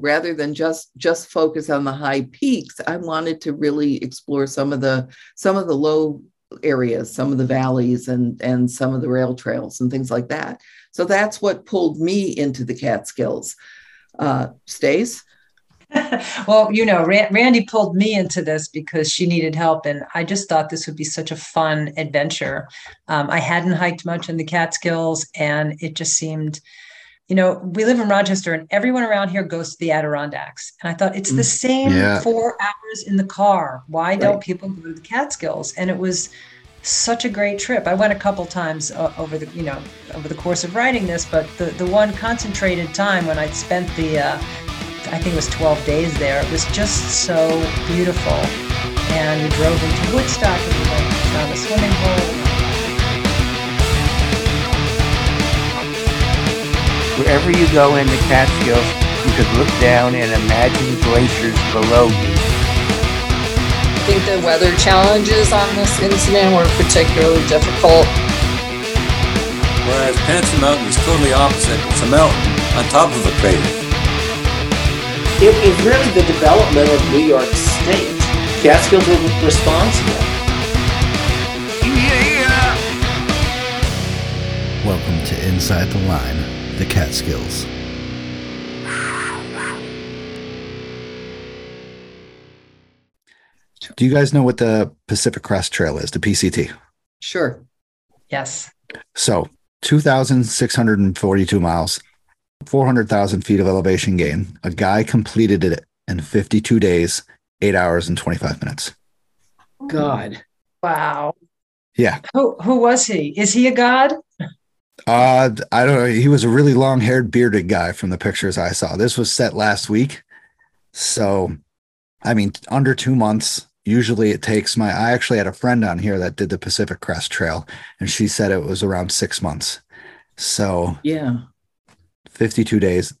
rather than just just focus on the high peaks i wanted to really explore some of the some of the low areas some of the valleys and and some of the rail trails and things like that. So that's what pulled me into the catskills. Uh stace? Well, you know, Randy pulled me into this because she needed help, and I just thought this would be such a fun adventure. Um, I hadn't hiked much in the Catskills, and it just seemed you know, we live in Rochester and everyone around here goes to the Adirondacks. And I thought it's the mm, same yeah. four hours in the car. Why right. don't people go to the Catskills? And it was such a great trip. I went a couple times uh, over the, you know, over the course of writing this, but the, the one concentrated time when I'd spent the, uh, I think it was 12 days there, it was just so beautiful. And we drove into Woodstock and we went, found a swimming hole Wherever you go in the Catskills, you could look down and imagine glaciers below you. I think the weather challenges on this incident were particularly difficult. Whereas Panther Mountain is totally opposite. It's a mountain on top of a crater. It was really the development of New York State. Catskills were responsible. Yeah. Welcome to Inside the Line the Catskills. Do you guys know what the Pacific Crest Trail is, the PCT? Sure. Yes. So, 2,642 miles, 400,000 feet of elevation gain. A guy completed it in 52 days, eight hours, and 25 minutes. God. Wow. Yeah. Who, who was he? Is he a god? Uh, I don't know. He was a really long haired, bearded guy from the pictures I saw. This was set last week. So, I mean, under two months. Usually it takes my, I actually had a friend on here that did the Pacific Crest Trail, and she said it was around six months. So, yeah, 52 days.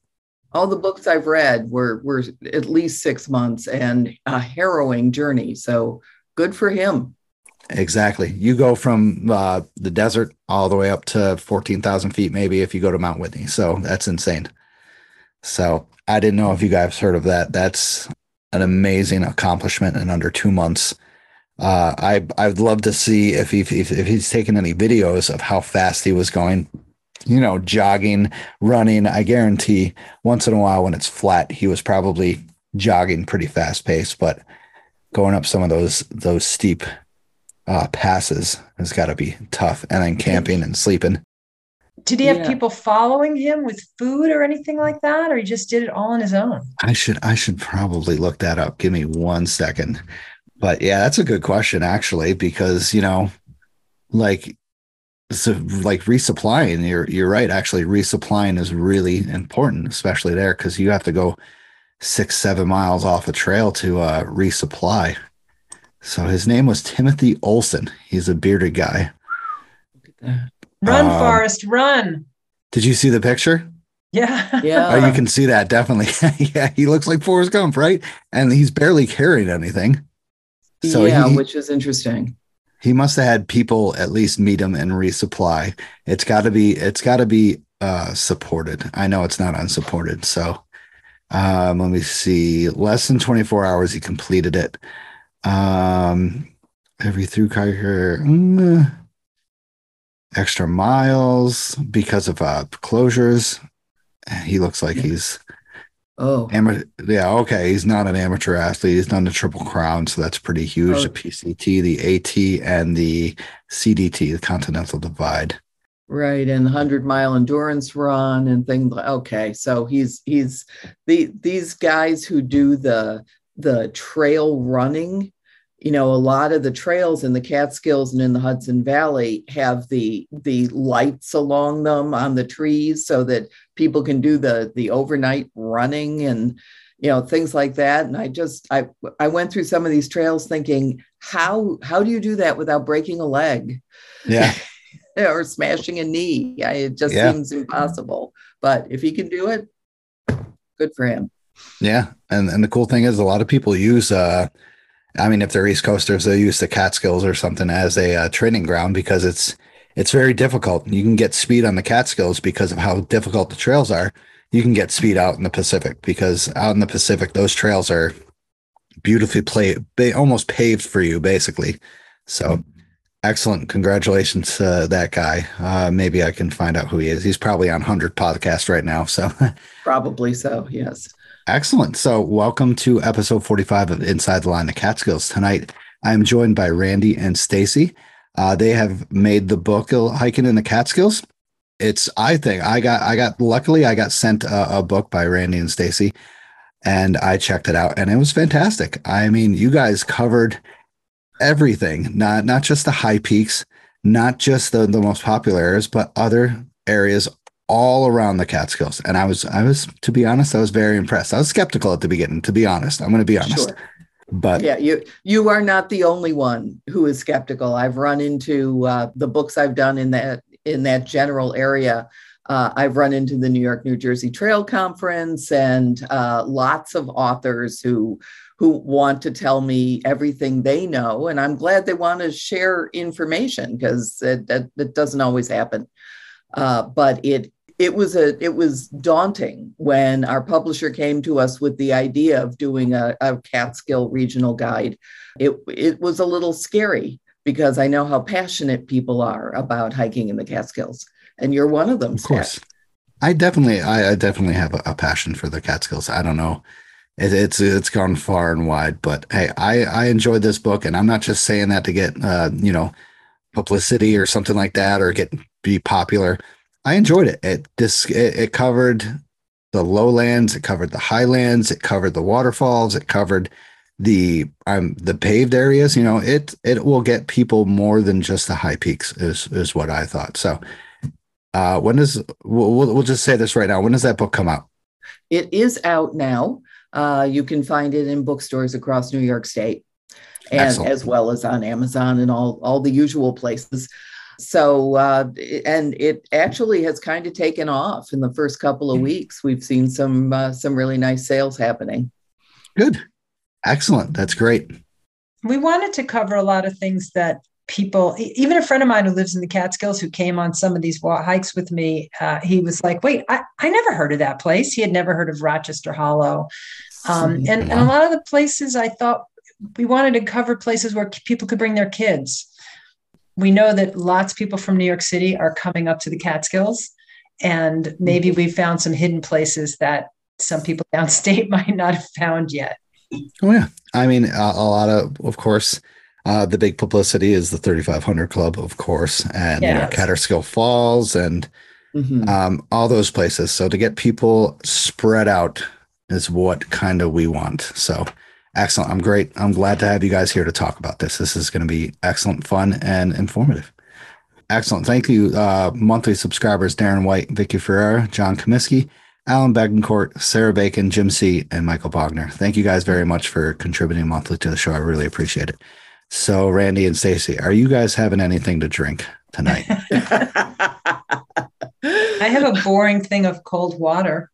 All the books I've read were, were at least six months and a harrowing journey. So, good for him. Exactly. You go from uh, the desert all the way up to 14,000 feet, maybe if you go to Mount Whitney. So that's insane. So I didn't know if you guys heard of that. That's an amazing accomplishment in under two months. Uh, I I'd love to see if he if, if he's taken any videos of how fast he was going. You know, jogging, running. I guarantee once in a while when it's flat, he was probably jogging pretty fast pace, but going up some of those those steep uh, passes has got to be tough. And then camping and sleeping. Did he have yeah. people following him with food or anything like that, or he just did it all on his own? I should I should probably look that up. Give me one second. But yeah, that's a good question actually, because you know, like so like resupplying, you're you're right. Actually, resupplying is really important, especially there, because you have to go six, seven miles off a trail to uh, resupply. So his name was Timothy Olson. He's a bearded guy. Run, um, Forrest, run. Did you see the picture? Yeah. Yeah. Oh, you can see that definitely. yeah, he looks like Forrest Gump, right? And he's barely carrying anything. So yeah, he, which is interesting. He must have had people at least meet him and resupply. It's got to be. It's got to be uh, supported. I know it's not unsupported. So um, let me see. Less than 24 hours, he completed it. Um, every through car mm, extra miles because of uh, closures. He looks like yeah. he's oh amateur. Yeah, okay. He's not an amateur athlete. He's done the triple crown, so that's pretty huge. Oh. The PCT, the AT, and the CDT, the Continental Divide. Right, and hundred mile endurance run and things. Okay, so he's he's the these guys who do the the trail running you know a lot of the trails in the catskills and in the hudson valley have the the lights along them on the trees so that people can do the the overnight running and you know things like that. And i just i i went through some of these trails thinking how how do you do that without breaking a leg? Yeah. Or smashing a knee. I, it just yeah. seems impossible. But if he can do it good for him yeah, and and the cool thing is a lot of people use. uh I mean, if they're East Coasters, they use the Catskills or something as a uh, training ground because it's it's very difficult. You can get speed on the Catskills because of how difficult the trails are. you can get speed out in the Pacific because out in the Pacific, those trails are beautifully played, they almost paved for you basically. So excellent. Congratulations to that guy. Uh, maybe I can find out who he is. He's probably on 100 podcast right now. So Probably so, yes. Excellent. So welcome to episode 45 of Inside the Line of Catskills. Tonight, I'm joined by Randy and Stacy. Uh, they have made the book Hiking in the Catskills. It's, I think, I got, I got, luckily, I got sent a, a book by Randy and Stacy and I checked it out and it was fantastic. I mean, you guys covered everything, not not just the high peaks, not just the, the most popular areas, but other areas all around the Catskills. And I was I was to be honest, I was very impressed. I was skeptical at the beginning, to be honest. I'm gonna be honest. Sure. But Yeah, you you are not the only one who is skeptical. I've run into uh, the books I've done in that in that general area. Uh, I've run into the New York New Jersey Trail Conference and uh, lots of authors who who want to tell me everything they know, and I'm glad they want to share information because it, that, that doesn't always happen. Uh, but it it was a it was daunting when our publisher came to us with the idea of doing a, a Catskill regional guide. It it was a little scary because I know how passionate people are about hiking in the Catskills, and you're one of them. of course. I definitely I, I definitely have a, a passion for the Catskills. I don't know. It, it's it's gone far and wide, but hey, I I enjoyed this book, and I'm not just saying that to get uh, you know publicity or something like that or get be popular. I enjoyed it. It this it, it covered the lowlands, it covered the highlands, it covered the waterfalls, it covered the um the paved areas. You know, it it will get people more than just the high peaks. Is is what I thought. So, uh, when does we'll we'll just say this right now? When does that book come out? It is out now. Uh, you can find it in bookstores across New York State, and Excellent. as well as on Amazon and all all the usual places. So, uh, and it actually has kind of taken off in the first couple of weeks. We've seen some uh, some really nice sales happening. Good, excellent. That's great. we wanted to cover a lot of things that people even a friend of mine who lives in the catskills who came on some of these wa- hikes with me uh, he was like wait I, I never heard of that place he had never heard of rochester hollow um, and, and a lot of the places i thought we wanted to cover places where people could bring their kids we know that lots of people from new york city are coming up to the catskills and maybe we found some hidden places that some people downstate might not have found yet Oh yeah, I mean a, a lot of, of course, uh, the big publicity is the 3500 Club, of course, and you know Kaaterskill Falls and Mhm. um, all those places. So to get people spread out is what kind of we want. So excellent. I'm great. I'm glad to have you guys here to talk about this. This is going to be excellent, fun, and informative. Excellent. Thank you, uh, monthly subscribers Darren White, Vicky Ferreira, John Comiskey, Alan Begancourt, Sarah Bacon, Jim C., and Michael Bogner. Thank you guys very much for contributing monthly to the show. I really appreciate it. So, Randy and Stacy, are you guys having anything to drink tonight? I have a boring thing of cold water.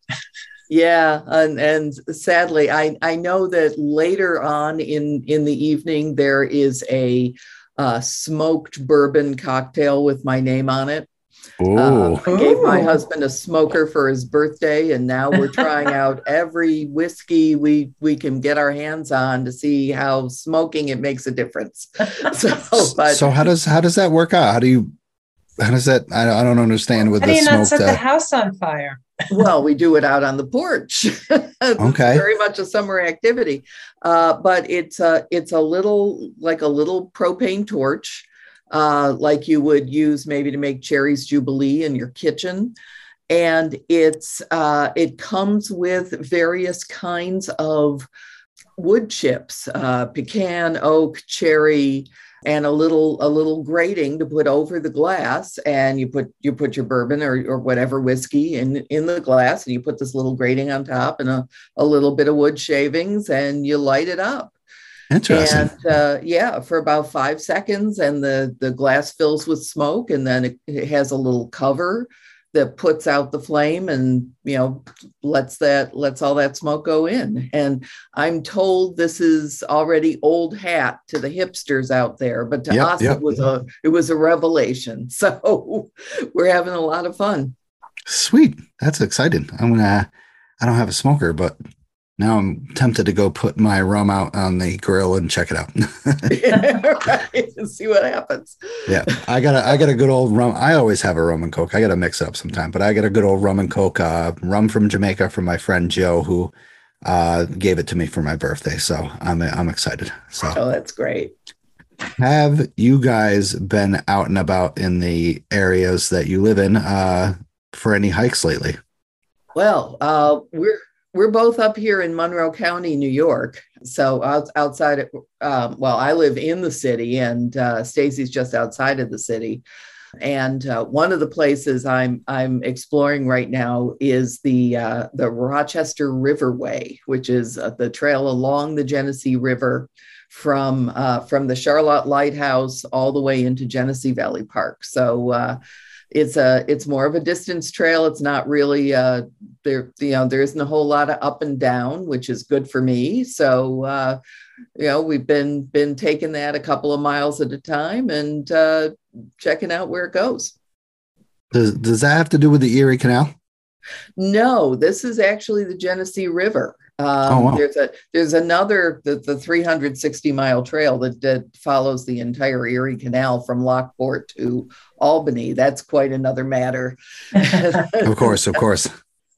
Yeah, and, and sadly, I, I know that later on in in the evening there is a uh, smoked bourbon cocktail with my name on it. Oh, Uh, I gave my husband a smoker for his birthday, and now we're trying out every whiskey we we can get our hands on to see how smoking it makes a difference. So, but so how does how does that work out? How do you how does that I, I don't understand with How do the you not set smoked the uh, house on fire? Well, we do it out on the porch. Okay. very much a summer activity, uh, but it's a it's a little like a little propane torch, uh, like you would use maybe to make cherries jubilee in your kitchen, and it's uh, it comes with various kinds of wood chips, uh, pecan, oak, cherry, and a little a little grating to put over the glass and you put you put your bourbon or, or whatever whiskey in in the glass and you put this little grating on top and a, a little bit of wood shavings and you light it up interesting? and uh, yeah for about five seconds and the the glass fills with smoke and then it, it has a little cover that puts out the flame and you know lets that lets all that smoke go in and i'm told this is already old hat to the hipsters out there but to Yep, us yep. it was a it was a revelation so we're having a lot of fun Sweet. That's exciting. I'm gonna. I don't have a smoker, but now I'm tempted to go put my rum out on the grill and check it out. right. See what happens. yeah, I got a I got a good old rum. I always have a rum and coke. I got to mix it up sometime, but I got a good old rum and coke, uh, rum from Jamaica from my friend Joe, who uh, gave it to me for my birthday. So I'm I'm excited. So Oh, that's great. have you guys been out and about in the areas that you live in uh, for any hikes lately? Well, uh, we're we're both up here in Monroe County, New York. So out, outside, of, um, well, I live in the city, and uh, Stacy's just outside of the city. And uh, one of the places I'm I'm exploring right now is the uh, the Rochester Riverway, which is uh, the trail along the Genesee River from uh, from the Charlotte Lighthouse all the way into Genesee Valley Park. So uh, it's a it's more of a distance trail. It's not really uh, there. You know, there isn't a whole lot of up and down, which is good for me. So uh, you know, we've been been taking that a couple of miles at a time and uh, checking out where it goes. Does does that have to do with the Erie Canal? No, this is actually the Genesee River. Um, Oh, wow. There's a there's another the, the 360 mile trail that, that follows the entire Erie Canal from Lockport to Albany. That's quite another matter. Of course, of course.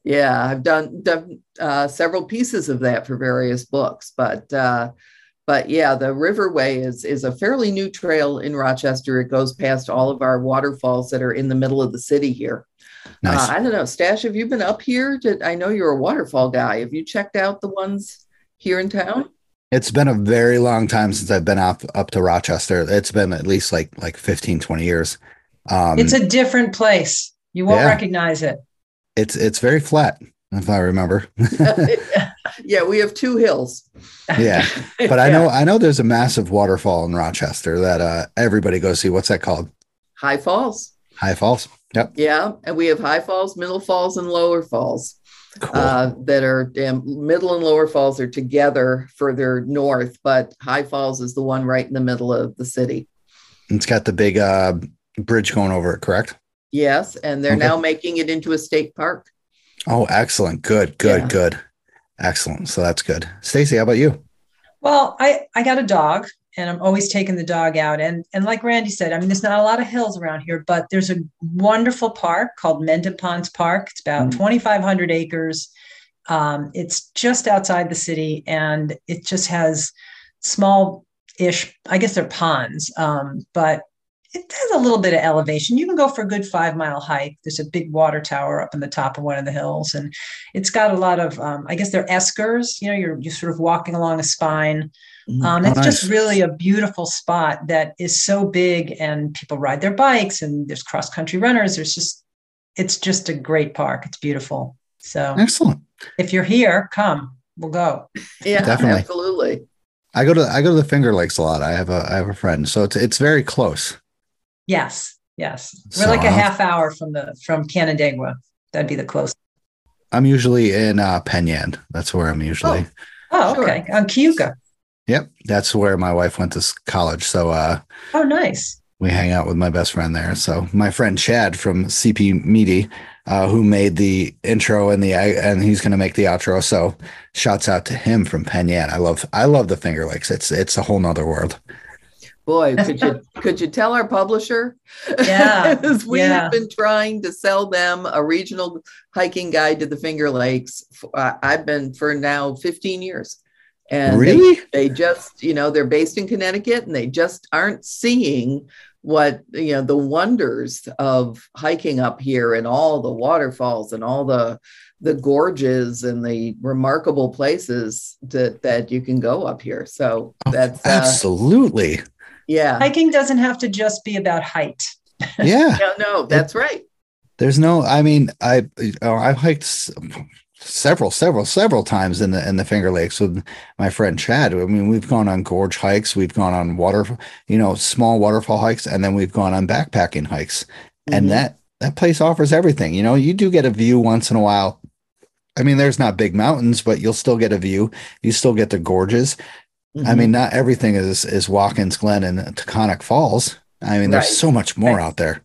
Yeah, I've done done uh, several pieces of that for various books, but uh, but yeah, the Riverway is is a fairly new trail in Rochester. It goes past all of our waterfalls that are in the middle of the city here. Nice. Uh, I don't know, Stash. Have you been up here? Did, I know you're a waterfall guy. Have you checked out the ones here in town? It's been a very long time since I've been up up to Rochester. It's been at least like like 15, 20 years. Um, it's a different place. You won't Yeah. recognize it. it's it's very flat, if I remember. yeah, we have two hills. yeah, but I know I know there's a massive waterfall in Rochester that uh, everybody goes see. What's that called? High Falls. High Falls. Yep. Yeah, and we have high falls, middle falls, and lower falls. Cool. uh, that are um, middle and lower falls are together further north, but High Falls is the one right in the middle of the city. it's got the big uh, bridge going over it, correct? Yes, and they're Okay. now making it into a state park. Oh, excellent. Good, good, Yeah. good. Excellent. So that's good. Stacy, how about you? Well, I I got a dog, and I'm always taking the dog out. And and like Randy said, I mean, there's not a lot of hills around here, but there's a wonderful park called Mendon Ponds Park. It's about Mm. 2,500 acres. Um, it's just outside the city, and it just has small-ish. I guess they're ponds, um, but it has a little bit of elevation. You can go for a good five mile hike. There's a big water tower up on the top of one of the hills, and it's got a lot of, um, I guess they're eskers. You know, you're you're sort of walking along a spine. Um, Oh, it's just really a beautiful spot that is so big, and people ride their bikes, and there's cross country runners. There's just, it's just a great park. It's beautiful. So Excellent. if you're here, come. We'll go. Yeah, Definitely. absolutely. I go to I go to the Finger Lakes a lot. I have a I have a friend, so it's it's very close. Yes, yes. We're So like a I'll- half hour from the from Canandaigua. That'd be the closest. I'm usually in uh, Penn Yan. That's where I'm usually. Oh, Sure. okay. On Keuka. Yep, that's where my wife went to college. So uh, Oh, nice. we hang out with my best friend there. So my friend Chad from CP Meaty, uh, who made the intro and the and he's going to make the outro. So shouts out to him from Penn Yan. I love I love the Finger Lakes. It's it's a whole nother world. Boy, could you could you tell our publisher? Yeah, 'Cause we yeah. have been trying to sell them a regional hiking guide to the Finger Lakes. f- uh, I've been for now 15 years. And they- really? they just you know they're based in connecticut and they just aren't seeing what you know the wonders of hiking up here and all the waterfalls and all the the gorges and the remarkable places that that you can go up here so Oh, that's uh, Absolutely. yeah Hiking doesn't have to just be about height. Yeah. no no that's right There's no, I mean, I I've hiked s- several, several, several times in the in the Finger Lakes with my friend Chad. I mean, we've gone on gorge hikes, we've gone on water, you know, small waterfall hikes, and then we've gone on backpacking hikes. And Mhm. that that place offers everything. You know, you do get a view once in a while. I mean, there's not big mountains, but you'll still get a view. You still get the gorges. I Mhm. mean, not everything is is Watkins Glen and Taughannock Falls. I mean, there's Right. so much more Right. out there.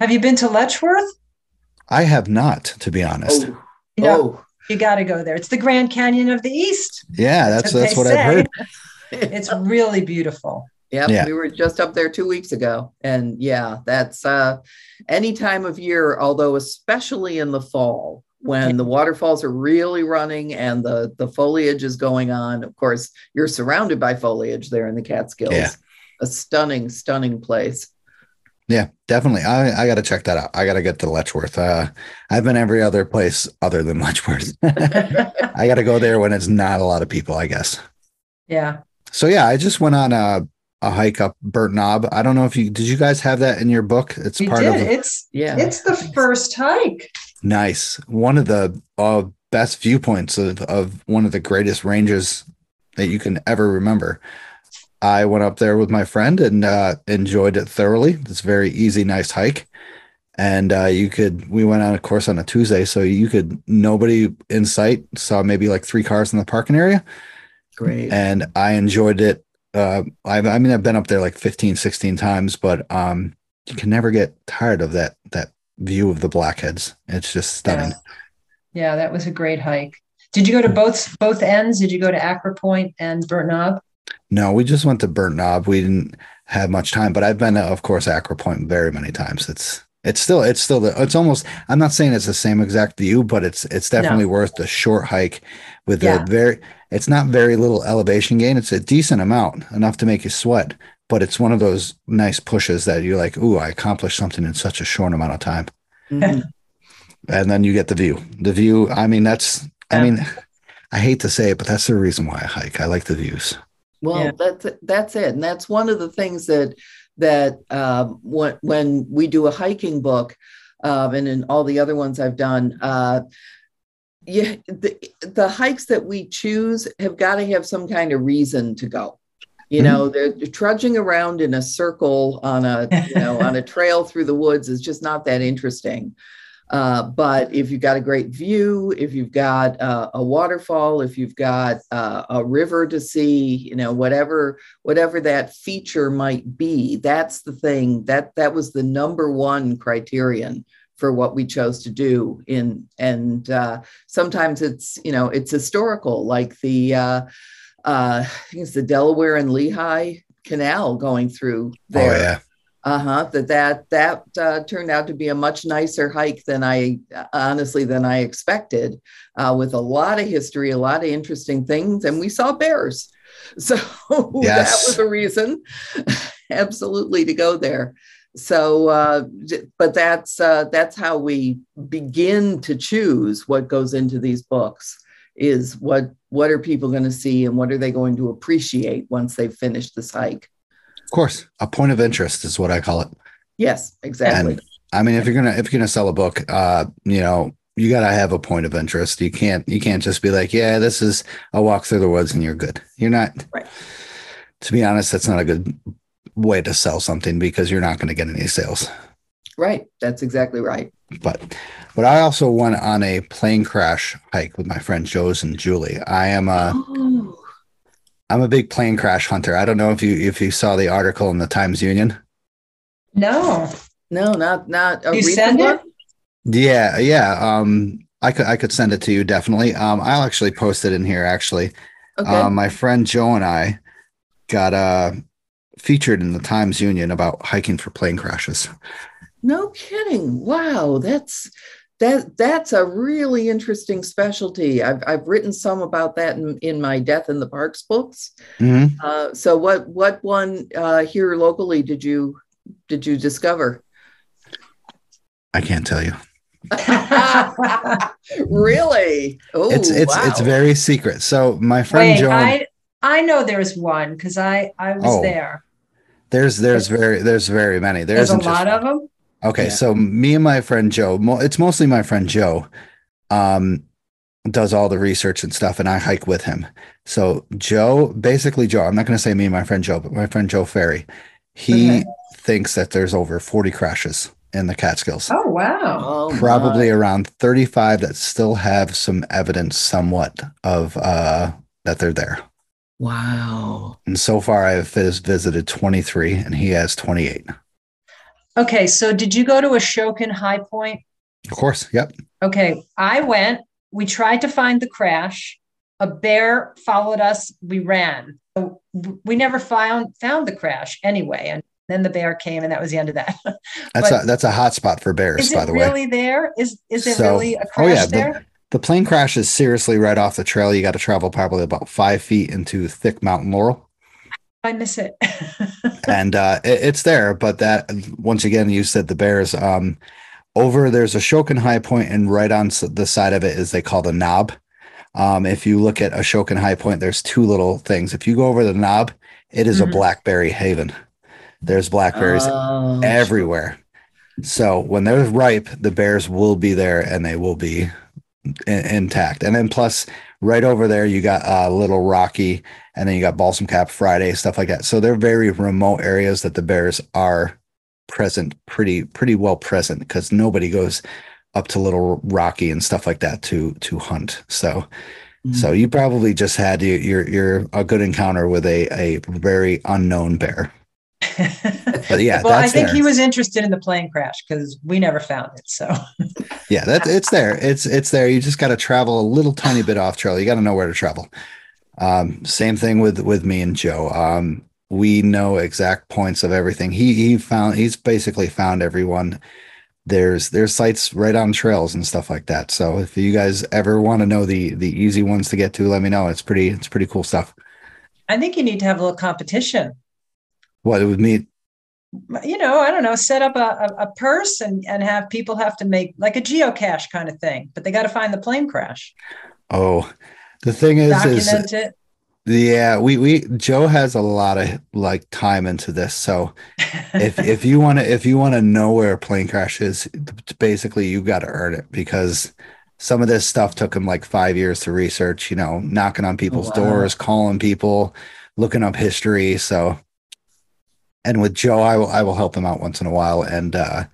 Have you been to Letchworth? I have not, to be honest. Oh, You know, oh. You got to go there. It's the Grand Canyon of the East. Yeah, that's what that's what I've heard. It's really beautiful. Yep, Yeah. we were just up there two weeks ago. And yeah, that's uh any time of year, although especially in the fall when the waterfalls are really running and the the foliage is going on. Of course, you're surrounded by foliage there in the Catskills. Yeah. A stunning, stunning place. Yeah, definitely. I, I got to check that out. I got to get to Letchworth. Uh, I've been every other place other than Letchworth. I got to go there when it's not a lot of people, I guess. Yeah. So yeah, I just went on a, a hike up Burnt Knob. I don't know if you did. You guys have that in your book? It's We part did. of It's Yeah. it's the first hike. nice. One of the uh, best viewpoints of of one of the greatest ranges that you can ever remember. I went up there with my friend and uh, enjoyed it thoroughly. It's a very easy, nice hike. And uh, you could, we went on a course on a Tuesday, so you could, nobody in sight, saw maybe like three cars in the parking area. Great. And I enjoyed it. Uh, I, I mean, I've been up there like 15, 16 times, but um, you can never get tired of that, that view of the blackheads. It's just stunning. Yeah. yeah, that was a great hike. Did you go to both both ends? Did you go to Acra Point and Burnt Knob? No, we just went to Burnt Knob. We didn't have much time, but I've been to, of course, Acra Point very many times. It's it's still it's still the it's almost I'm not saying it's the same exact view, but it's it's definitely worth the short hike with Yeah. the very it's not very little elevation gain. It's a decent amount, enough to make you sweat, but it's one of those nice pushes that you're like, ooh, I accomplished something in such a short amount of time. Mhm. And then you get the view. The view, I mean, that's I mean, I hate to say it, but that's the reason why I hike. I like the views. Well, Yeah. that's that's it, and that's one of the things that that um, when when we do a hiking book, um, and in all the other ones I've done, uh, yeah, the the hikes that we choose have got to have some kind of reason to go. You Mhm. know, they're trudging around in a circle on a you know on a trail through the woods is just not that interesting. Uh, but if you've got a great view, if you've got uh, a waterfall, if you've got uh, a river to see, you know, whatever whatever that feature might be, that's the thing that that was the number one criterion for what we chose to do. In and uh, sometimes it's you know it's historical, like the uh, uh, I think it's the Delaware and Lehigh Canal going through there Oh yeah. Uh-huh that that that uh, turned out to be a much nicer hike than i honestly than i expected uh, with a lot of history a lot of interesting things and we saw bears. So that was a reason absolutely to go there. So uh, but that's uh, that's how we begin to choose what goes into these books is what what are people going to see and what are they going to appreciate once they've finished this hike Of course, a point of interest is what I call it. yes exactly And I mean, if you're gonna if you're gonna sell a book, uh, you know, you gotta have a point of interest. You can't you can't just be like, yeah, this is a walk through the woods and you're good. You're not. Right. To be honest, that's not a good way to sell something because you're not going to get any sales. Right. That's exactly right. But but I also went on a plane crash hike with my friend Joe's and Julie. I am a Oh, I'm a big plane crash hunter. I don't know if you if you saw the article in the Times Union. No. no, not not a You recent send it? one? Yeah, yeah. Um, I could I could send it to you definitely. Um, I'll actually post it in here. Actually, Okay. um, my friend Joe and I got uh featured in the Times Union about hiking for plane crashes. no kidding. Wow, that's that that's a really interesting specialty. I've I've written some about that in, in my Death in the Parks books. Mhm. Uh, so what what one uh, here locally did you did you discover? I can't tell you. really? Oh, it's it's it's very secret. So my friend Wait, Joe, I I know there's one because I I was Oh, there. there's there's very there's very many. There There's a isn't just lot of them. Okay, Yeah. so me and my friend Joe, it's mostly my friend Joe, um, does all the research and stuff, and I hike with him. So Joe, basically Joe, I'm not going to say me and my friend Joe, but my friend Joe Ferry, he Okay. thinks that there's over 40 crashes in the Catskills, Oh wow. Oh, probably my. around 35 that still have some evidence, somewhat of uh, that they're there. wow. And so far, I've visited 23, and he has 28. Okay, so did you go to Ashokan High Point? Of course. Yep. Okay, I went. We tried to find the crash. A bear followed us. We ran. So We never found found the crash anyway, and then the bear came, and that was the end of that. That's a that's a hot spot for bears, by the way. really there? Is is it So- really a crash oh, crash yeah, the- there? The plane crash is seriously right off the trail. You got to travel probably about five feet into thick mountain laurel. I miss it. and uh, it- it's there. But that once again, you said the Bears. Um, over there's Ashokan High Point, and right on the side of it is they call the knob. Um, if you look at Ashokan High Point, there's two little things. If you go over the knob, it is Mhm. a blackberry haven. There's blackberries Oh, everywhere. So when they're ripe, the bears will be there and they will be in- intact. And then plus, right over there, you got uh, Little Rocky, and then you got Balsam Cap Friday, stuff like that. So they're very remote areas that the bears are present, pretty pretty well present, because nobody goes up to Little Rocky and stuff like that to to hunt. So mm-hmm. so you probably just had your your, your a good encounter with a a very unknown bear. But yeah, well, I think there. he was interested in the plane crash because we never found it. So Yeah, that it's there. It's it's there. You just got to travel a little tiny bit off trail. You got to know where to travel. Um, same thing with with me and Joe. Um, we know exact points of everything. He he found he's basically found everyone. There's there's sites right on trails and stuff like that. So if you guys ever want to know the the easy ones to get to, let me know. It's pretty it's pretty cool stuff. I think you need to have a little competition. What it would mean? You know, I don't know, set up a, a, a purse and, and have people have to make like a geocache kind of thing, but they got to find the plane crash, Oh, the thing is, is it. Yeah, we we Joe has a lot of like time into this. So if if you want to if you want to know where a plane crash is, basically you got to earn it because some of this stuff took him like five years to research. You know, knocking on people's wow. doors, calling people, looking up history. So, and with Joe, I will I will help him out once in a while and uh,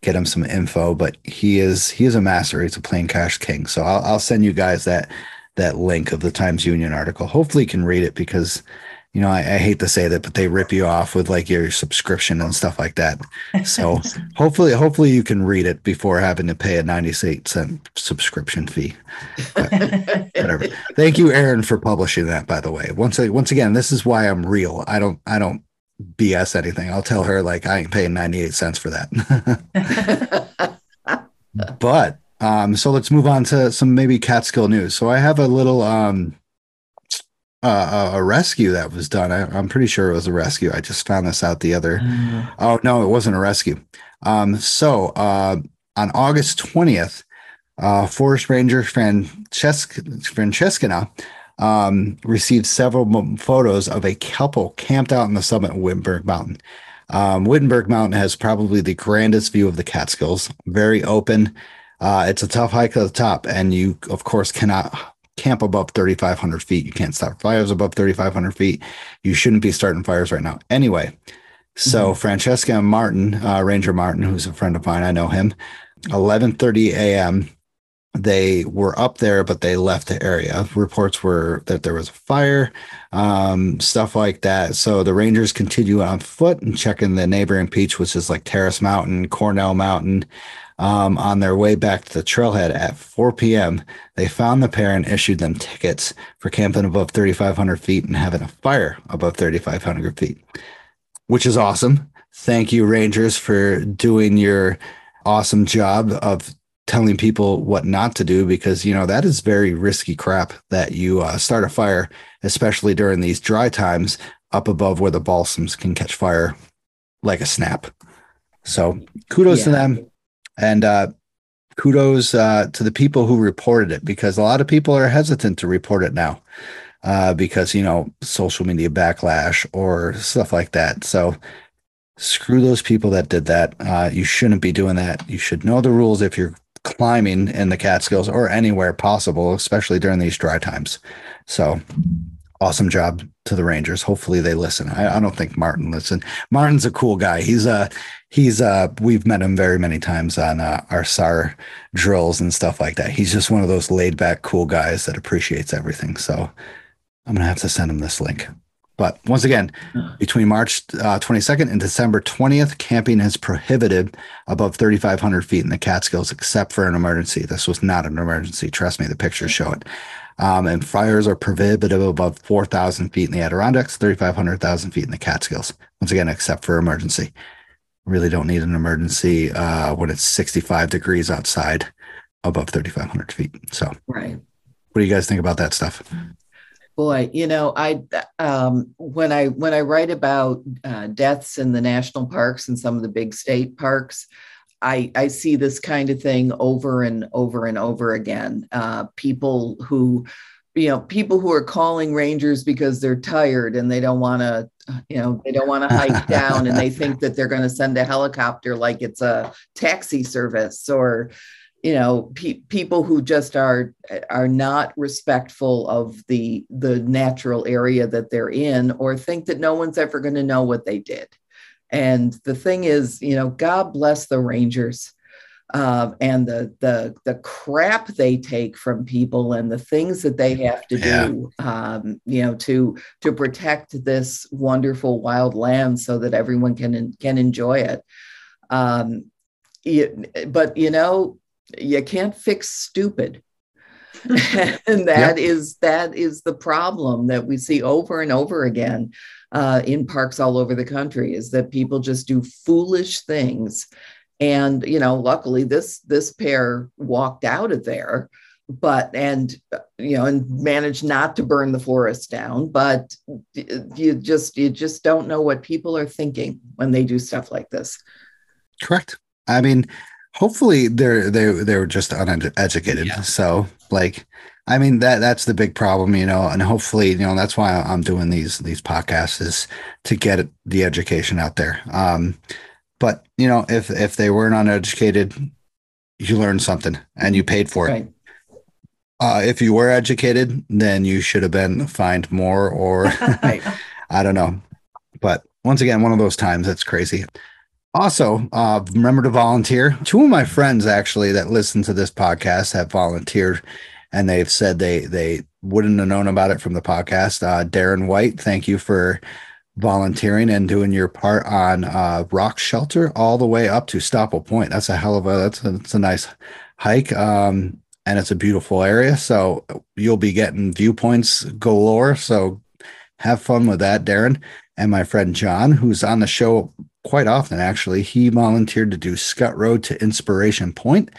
get him some info. But he is he is a master. He's a plane crash king. So I'll I'll send you guys that that link of the Times Union article. Hopefully, you can read it because, you know, I, I hate to say that, but they rip you off with like your subscription and stuff like that. So hopefully, hopefully you can read it before having to pay a ninety-eight cent subscription fee. But whatever. Thank you, Aaron, for publishing that. By the way, once once again, this is why I'm real. I don't I don't BS anything. I'll tell her like I ain't paying ninety-eight cents for that. but um so let's move on to some maybe catskill news. So i have a little um uh, a a rescue that was done. I, i'm pretty sure it was a rescue. I just found this out the other oh no it wasn't a rescue. Um so uh on august 20th uh forest ranger francesca francescana um received several photos of a couple camped out on the summit of wittenberg mountain. Um, Wittenberg Mountain has probably the grandest view of the Catskills. Very open. Uh, it's a tough hike to the top, and you, of course, cannot camp above 3,500 feet. You can't start fires above 3,500 feet. You shouldn't be starting fires right now. Anyway, so Francesca and Martin, uh, Ranger Martin, who's a friend of mine, I know him. 11:30 a.m. They were up there, but they left the area. Reports were that there was a fire, um, stuff like that. So the Rangers continue on foot and checking the neighboring peaks, which is like Terrace Mountain, Cornell Mountain. Um, on their way back to the trailhead at 4 p.m., they found the pair and issued them tickets for camping above 3,500 feet and having a fire above 3,500 feet, which is awesome. Thank you, Rangers, for doing your awesome job of telling people what not to do because you know that is very risky crap that you uh, start a fire especially during these dry times up above where the balsams can catch fire like a snap so kudos to them and uh kudos uh to the people who reported it because a lot of people are hesitant to report it now uh because you know social media backlash or stuff like that. So screw those people that did that. Uh you shouldn't be doing that. You should know the rules if you're climbing in the Catskills or anywhere possible, especially during these dry times. So awesome job to the Rangers. Hopefully they listen. I, I don't think Martin listen. Martin's a cool guy. He's a he's uh we've met him very many times on uh, our SAR drills and stuff like that. He's just one of those laid back cool guys that appreciates everything. So I'm gonna have to send him this link. But once again, between March uh, 22nd and December 20th, camping is prohibited above 3,500 feet in the Catskills, except for an emergency. This was not an emergency. Trust me, the pictures show it. Um, and fires are prohibitive above 4,000 feet in the Adirondacks, 3,500 feet in the Catskills. Once again, except for emergency. Really don't need an emergency uh, when it's 65 degrees outside above 3,500 feet. So, Right. what do you guys think about that stuff? Boy, you know, I um, when I when I write about uh, deaths in the national parks and some of the big state parks, I I see this kind of thing over and over and over again. Uh, people who, you know, people who are calling rangers because they're tired and they don't want to, you know, they don't want to hike down and they think that they're going to send a helicopter like it's a taxi service or you know pe- people who just are are not respectful of the the natural area that they're in or think that no one's ever going to know what they did and the thing is you know god bless the rangers uh, and the the the crap they take from people and the things that they have to Yeah. do um, you know to to protect this wonderful wild land so that everyone can can enjoy it. Um, you, but you know you can't fix stupid. And that is that is the problem that we see over and over again uh, in parks all over the country is that people just do foolish things and you know luckily this this pair walked out of there but and you know and managed not to burn the forest down but you just you just don't know what people are thinking when they do stuff like this Correct. I mean, hopefully they're they're they're just uneducated. So like, I mean that that's the big problem, you know. And hopefully, you know, that's why I'm doing these these podcasts is to get the education out there. Um, but you know, if if they weren't uneducated, you learned something and you paid for it. right Uh, if you were educated, then you should have been fined more, or I don't know. But once again, one of those times that's crazy. Also, uh, remember to volunteer. Two of my friends actually that listen to this podcast have volunteered, and they've said they they wouldn't have known about it from the podcast. Uh, Darren White, thank you for volunteering and doing your part on uh, Rock Shelter all the way up to Stoppel Point. That's a hell of a that's a, that's a nice hike. Um, and it's a beautiful area. So you'll be getting viewpoints galore. So have fun with that, Darren. And my friend John, who's on the show quite often, actually, he volunteered to do Schutt Road to Inspiration Point,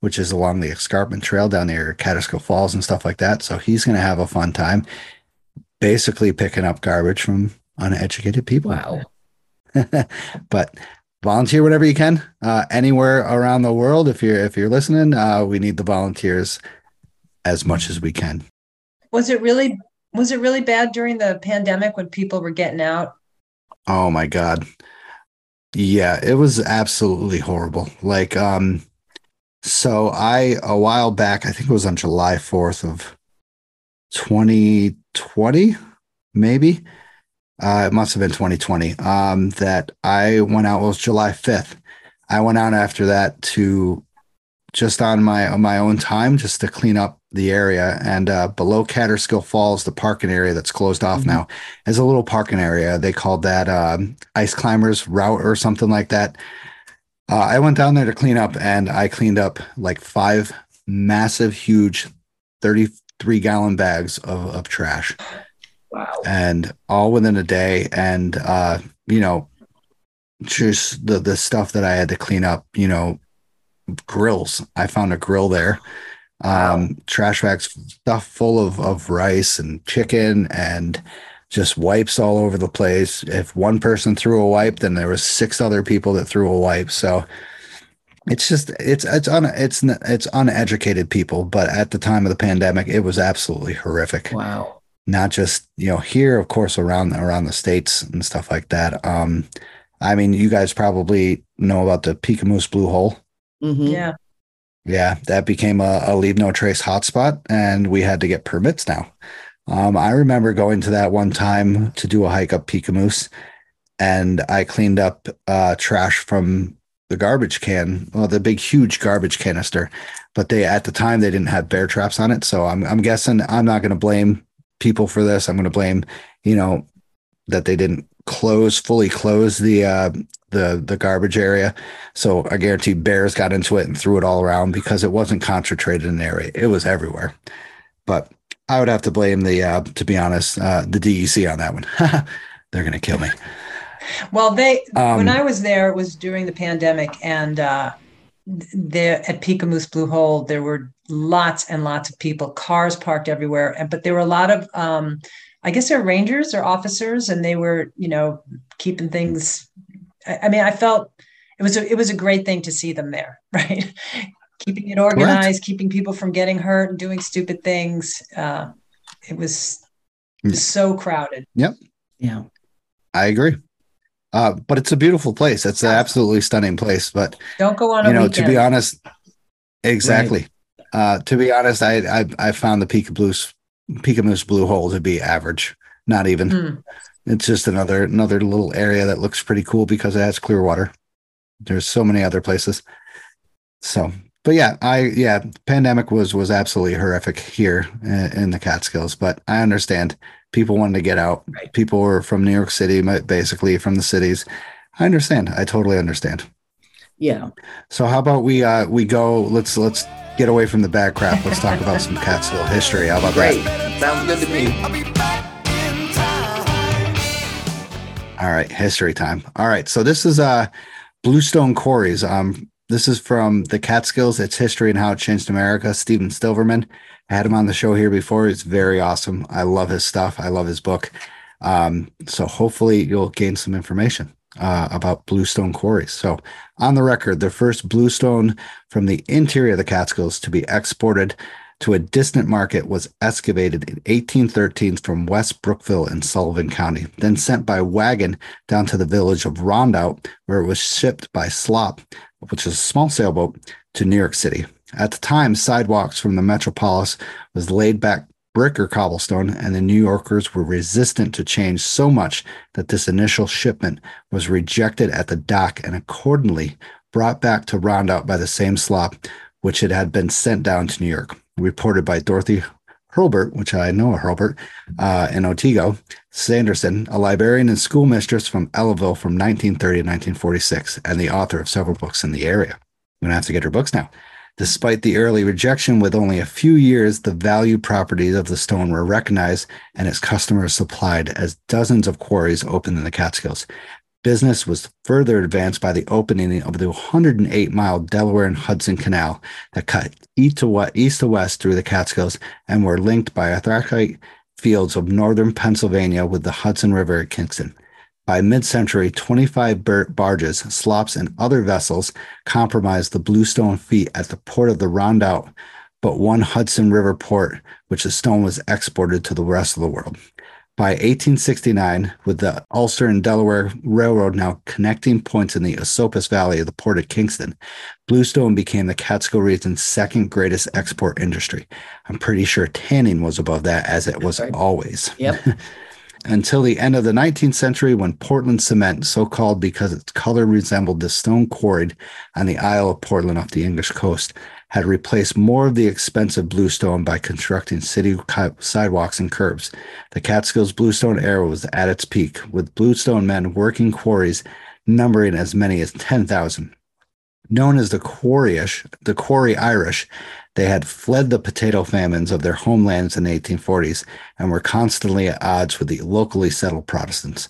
which is along the Escarpment Trail down near Catskill Falls and stuff like that. So he's going to have a fun time basically picking up garbage from uneducated people. wow but volunteer whenever you can, uh, anywhere around the world. If you're if you're listening, uh, we need the volunteers as much as we can. Was it really was it really bad during the pandemic when people were getting out? Oh my god. Yeah, it was absolutely horrible. Like um so I a while back, I think it was on July 4th of 2020, maybe. Uh it must have been 2020. Um that I went out well, it was July 5th. I went out after that to just on my on my own time just to clean up the area and uh below Kaaterskill Falls, the parking area that's closed off Mhm. now is a little parking area. They called that um, ice climbers route or something like that. Uh, I went down there to clean up and I cleaned up like five massive, huge 33 gallon bags of, of trash wow and all within a day. And, uh, you know, just the, the stuff that I had to clean up, you know, grills. I found a grill there. Um, trash bags stuff full of, of rice and chicken and just wipes all over the place. If one person threw a wipe, then there was six other people that threw a wipe. So it's just it's it's un, it's it's uneducated people. But at the time of the pandemic, it was absolutely horrific wow not just you know here of course around around the states and stuff like that um i mean you guys probably know about the Peekamoose blue hole Mhm. Yeah. yeah that became a, a leave no trace hotspot and we had to get permits now um i remember going to that one time to do a hike up Peekamoose and i cleaned up uh trash from the garbage can well the big huge garbage canister but they at the time they didn't have bear traps on it so i'm, I'm guessing i'm not going to blame people for this i'm going to blame you know that they didn't close fully close the uh, the the garbage area. So I guarantee bears got into it and threw it all around because it wasn't concentrated in an area; it was everywhere. But I would have to blame the, uh, to be honest, uh, the DEC on that one. They're gonna kill me. Well, they Um, when I was there, it was during the pandemic, and uh, there at Peekamoose Blue Hole, there were lots and lots of people, cars parked everywhere, and but there were a lot of, um, I guess they're rangers or officers, and they were, you know, keeping things. I, I mean, I felt it was a, it was a great thing to see them there, right? keeping it organized, keeping people from getting hurt and doing stupid things. Uh, it was, it was so crowded. Yep. Yeah. I agree. Uh, but it's a beautiful place. It's an absolutely stunning place. But Don't go on a you know, weekend. to be honest, exactly. Uh, to be honest, I, I I found the Pika Blues Peekamoose Blue Hole to be average. Not even. Hmm. It's just another another little area that looks pretty cool because it has clear water. There's so many other places. So, but yeah, I yeah, pandemic was was absolutely horrific here in, in the Catskills. But I understand people wanted to get out. Right. People were from New York City, basically from the cities. I understand. I totally understand. Yeah. So how about we uh we go let's let's get away from the bad crap. Let's talk about some Catskill history. How about Great. that? Sounds good to me. All right, history time. All right. So this is uh Bluestone Quarries. Um this is from the Catskills, its history and how it changed America. Stephen Silverman. I had him on the show here before. He's very awesome. I love his stuff. I love his book. Um, so hopefully you'll gain some information uh, about bluestone quarries. So on the record, the first bluestone from the interior of the Catskills to be exported to a distant market was excavated in 1813 from Westbrookville in Sullivan County, then sent by wagon down to the village of Rondout, where it was shipped by slop, which is a small sailboat, to New York City. At the time, sidewalks from the metropolis was laid back brick or cobblestone, and the New Yorkers were resistant to change so much that this initial shipment was rejected at the dock and accordingly brought back to Rondout by the same slop which it had been sent down to New York. Reported by Dorothy Hurlbert, which I know a Hurlbert, uh, in Otago, Sanderson, a librarian and schoolmistress from Ellaville from 1930 to 1946, and the author of several books in the area. I'm going to have to get her books now. Despite the early rejection, with only a few years, the value properties of the stone were recognized and its customers supplied as dozens of quarries opened in the Catskills. Business was further advanced by the opening of the 108 mile Delaware and Hudson Canal that cut east to, west, east to west through the Catskills and were linked by anthracite fields of northern Pennsylvania with the Hudson River at Kingston. By mid century, 25 bar- barges, slops, and other vessels compromised the Bluestone Fleet at the port of the Rondout, but one Hudson River port, which the stone was exported to the rest of the world. By 1869, with the Ulster and Delaware Railroad now connecting points in the Esopus Valley of the port of Kingston, Bluestone became the Catskill region's second greatest export industry. I'm pretty sure tanning was above that, as it was Right. always. Yep. Until the end of the 19th century, when Portland cement, so called because its color resembled the stone quarried on the Isle of Portland off the English coast, had replaced more of the expensive bluestone by constructing city sidewalks and curbs. The Catskills bluestone era was at its peak, with bluestone men working quarries numbering as many as 10,000. Known as the Quarryish, the Quarry Irish, they had fled the potato famines of their homelands in the 1840s and were constantly at odds with the locally settled Protestants.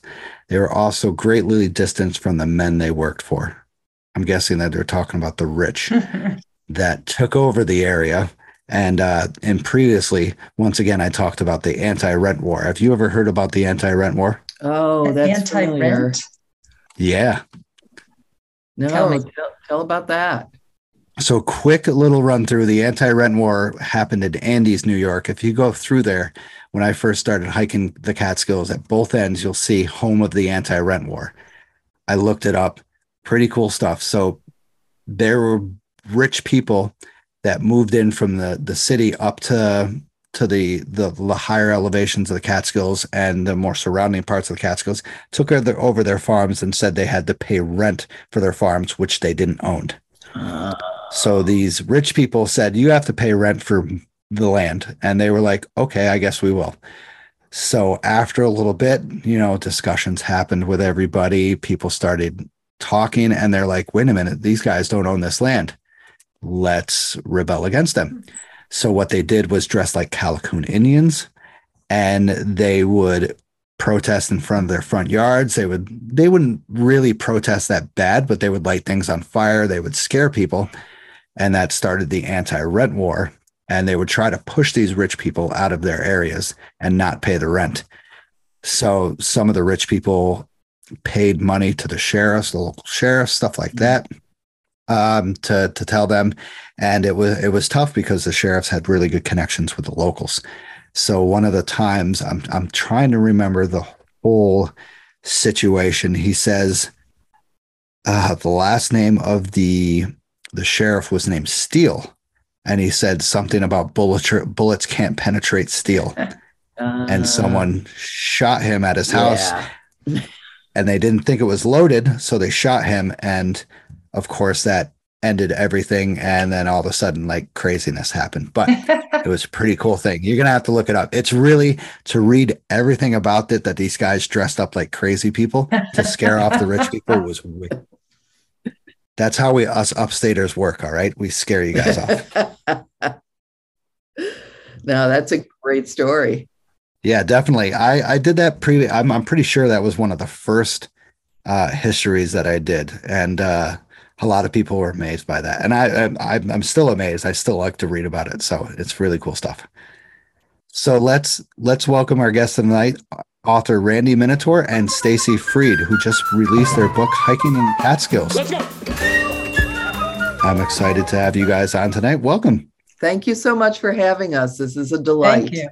They were also greatly distanced from the men they worked for. I'm guessing that they're talking about the rich that took over the area. And uh, and previously, once again, I talked about the anti-rent war. Have you ever heard about the anti-rent war? Oh, that's anti-rent. Yeah. No, Tell tell, tell about that. So, quick little run through the anti rent war happened in Andes, New York. If you go through there, when I first started hiking the Catskills at both ends, you'll see home of the anti rent war. I looked it up. Pretty cool stuff. So, there were rich people that moved in from the, the city up to to the, the the higher elevations of the Catskills and the more surrounding parts of the Catskills took over, their farms and said they had to pay rent for their farms, which they didn't own. Uh, So these rich people said, You have to pay rent for the land. And they were like, Okay, I guess we will. So after a little bit, you know, discussions happened with everybody. People started talking and they're like, wait a minute, these guys don't own this land. Let's rebel against them. So what they did was dress like Calicoon Indians and they would protest in front of their front yards. They would they wouldn't really protest that bad, but they would light things on fire. They would scare people. And that started the anti-rent war. And they would try to push these rich people out of their areas and not pay the rent. So some of the rich people paid money to the sheriffs, the local sheriffs, stuff like that, um, to to tell them. And it was it was tough because the sheriffs had really good connections with the locals. So one of the times I'm I'm trying to remember the whole situation. He says uh, the last name of the the sheriff was named Steele, and he said something about bullets bullets can't penetrate steel, uh, and someone shot him at his house. Yeah. and they didn't think it was loaded, so they shot him. And of course, that ended everything and then all of a sudden like craziness happened but it was a pretty cool thing you're gonna have to look it up it's really to read everything about it that these guys dressed up like crazy people to scare off the rich people was wicked. that's how we us upstaters work all right? We scare you guys off. No that's a great story. Yeah definitely. I i did that pre i'm, I'm pretty sure that was one of the first uh histories that i did. And uh a lot of people were amazed by that, and I, I I'm still amazed. I still like to read about it, so it's really cool stuff. So let's let's welcome our guest tonight, author Randi Minetor and Stacy Freed, who just released their book Hiking in Catskills. Let's go. I'm excited to have you guys on tonight. Welcome. Thank you so much for having us. This is a delight. Thank you.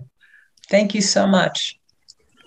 Thank you so much.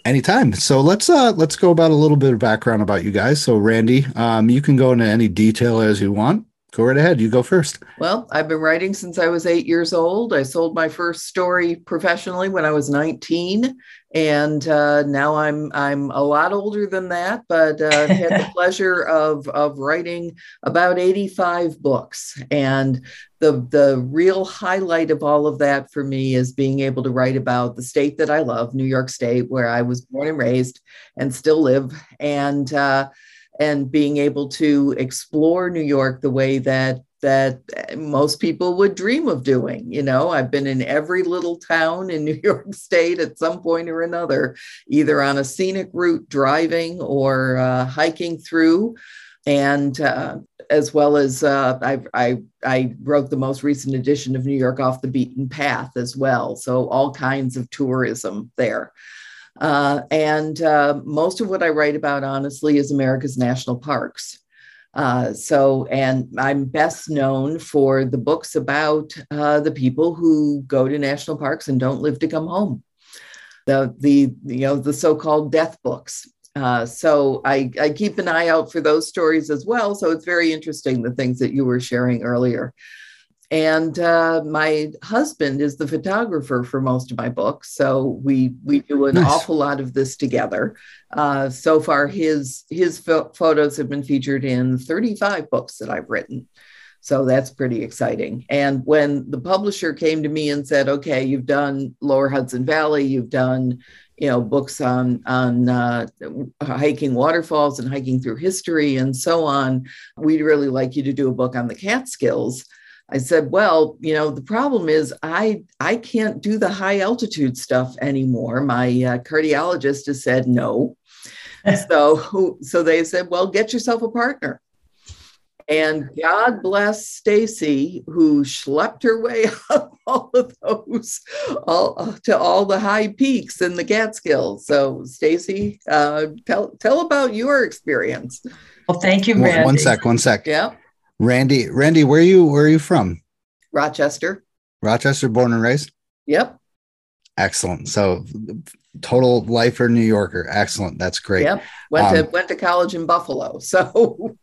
Anytime. So let's uh let's go about a little bit of background about you guys. So Randy, um, you can go into any detail as you want. Go right ahead. You go first. Well, I've been writing since I was eight years old. I sold my first story professionally when I was 19, and uh, now I'm I'm a lot older than that. But uh, I've had the pleasure of of writing about 85 books, and the the real highlight of all of that for me is being able to write about the state that I love, New York State, where I was born and raised and still live, and uh, and being able to explore New York the way that that most people would dream of doing. You know, I've been in every little town in New York State at some point or another, either on a scenic route driving or uh, hiking through and uh, as well as uh, I, I, I wrote the most recent edition of New York Off the Beaten Path as well. So all kinds of tourism there. Uh, and uh, most of what I write about, honestly, is America's national parks. Uh, so, and I'm best known for the books about uh, the people who go to national parks and don't live to come home. The, the you know the so-called death books uh, so I, I keep an eye out for those stories as well. So it's very interesting the things that you were sharing earlier. And uh, my husband is the photographer for most of my books, so we we do an nice. awful lot of this together. Uh, so far, his his fo- photos have been featured in 35 books that I've written. So that's pretty exciting. And when the publisher came to me and said, "Okay, you've done Lower Hudson Valley, you've done you know books on on uh, hiking waterfalls and hiking through history and so on we'd really like you to do a book on the catskills i said well you know the problem is i i can't do the high altitude stuff anymore my uh, cardiologist has said no so so they said well get yourself a partner and God bless Stacy, who schlepped her way up all of those, all to all the high peaks in the Catskills. So, Stacy, uh, tell tell about your experience. Well, thank you, Randi. One sec, one sec. Yeah, Randi, Randi, where are you? Where are you from? Rochester. Rochester, born and raised. Yep. Excellent. So, total lifer New Yorker. Excellent. That's great. Yep. Went um, to went to college in Buffalo. So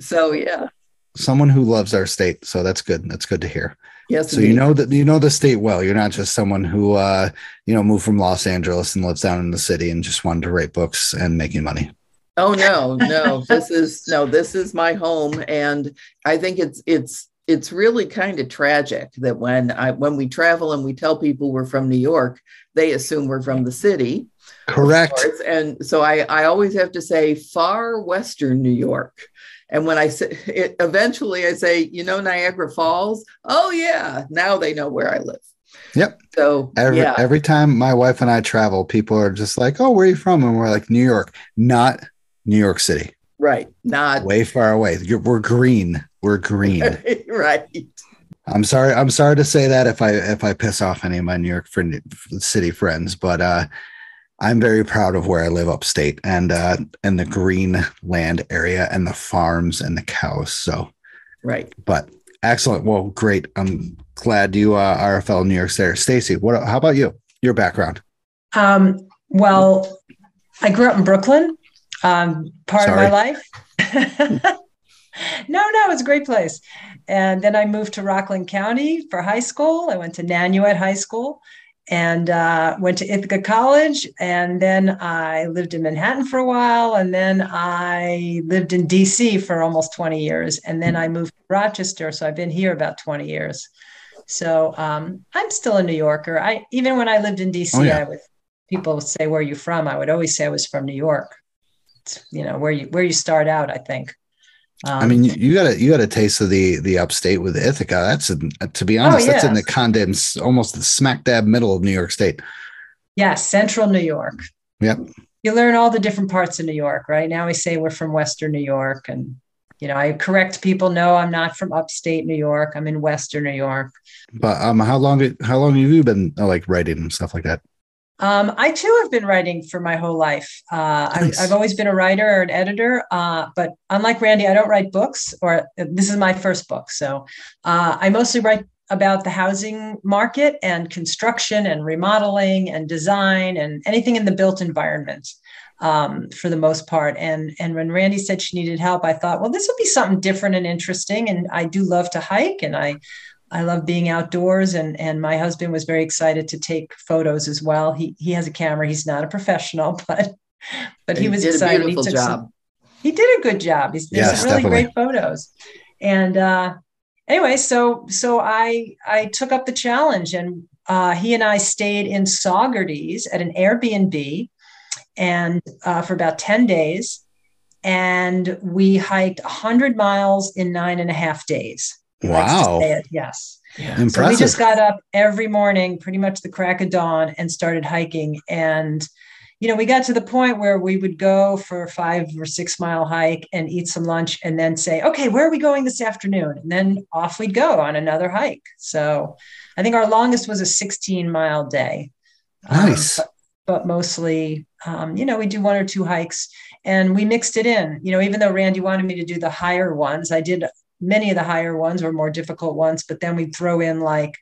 so yeah. Someone who loves our state. So that's good. That's good to hear. Yes. So indeed. you know that you know the state well. You're not just someone who uh, you know, moved from Los Angeles and lives down in the city and just wanted to write books and making money. Oh no, no. this is no, this is my home. And I think it's it's it's really kind of tragic that when I when we travel and we tell people we're from New York, they assume we're from the city. Correct. course. And so I, I always have to say far western New York. And when I say it, eventually I say, you know, Niagara Falls. Oh yeah, now they know where I live. Yep. So Every yeah, every time my wife and I travel, people are just like, "Oh, where are you from?" And we're like, "New York, not New York City, right. Not way far away. You're, we're green. We're green." right. I'm sorry. I'm sorry to say that if I if I piss off any of my New York friend, city friends, but uh, I'm very proud of where I live upstate and uh, and the green land area and the farms and the cows. So, Right. but excellent. Well, great. I'm glad you uh, are a fellow New York there. Stacy, what? How about you? Your background? Um, well, I grew up in Brooklyn, um, part Sorry. of my life. no, no, it's a great place. And then I moved to Rockland County for high school. I went to Nanuet High School and uh, went to Ithaca College. And then I lived in Manhattan for a while. And then I lived in DC for almost 20 years. And then I moved to Rochester. So I've been here about 20 years. So um, I'm still a New Yorker. I even when I lived in DC, Oh, yeah. I would people would say where are you from. I would always say I was from New York. You know where you where you start out. I think. Um, I mean, you, you got a you got a taste of the the upstate with Ithaca. That's in, to be honest, that's in the yes. condensed, almost the smack dab middle of New York State. yeah, Central New York. Yep. You learn all the different parts of New York, right? Now we say we're from Western New York, and you know I correct people. No, I'm not from upstate New York. I'm in Western New York. But um, how long how long have you been uh, like writing and stuff like that? Um, I too have been writing for my whole life. Uh, Nice. I've, I've always been a writer or an editor, uh, but unlike Randi, I don't write books, or this is my first book. So uh, I mostly write about the housing market and construction and remodeling and design and anything in the built environment um, for the most part. And and when Randi said she needed help, I thought, well, this would be something different and interesting. And I do love to hike, and I I love being outdoors, and and my husband was very excited to take photos as well. He he has a camera. He's not a professional, but but he You was did excited. a beautiful he took job. Some, he did a good job. He's there's Yes, some really definitely. great photos, and uh, anyway, so so I I took up the challenge, and uh, he and I stayed in Saugerties at an Airbnb, and uh, for about ten days, and we hiked hundred miles in nine and a half days. He likes to Wow. say it, Yes. Yeah. So Impressive. we just got up every morning, pretty much the crack of dawn, and started hiking. And, you know, we got to the point where we would go for a five or six mile hike and eat some lunch and then say, okay, where are we going this afternoon? And then off we'd go on another hike. So I think our longest was a 16 mile day. Um, Nice. but, but mostly, um, you know, we do one or two hikes and we mixed it in. You know, even though Randi wanted me to do the higher ones, I did many of the higher ones or more difficult ones, but then we'd throw in like,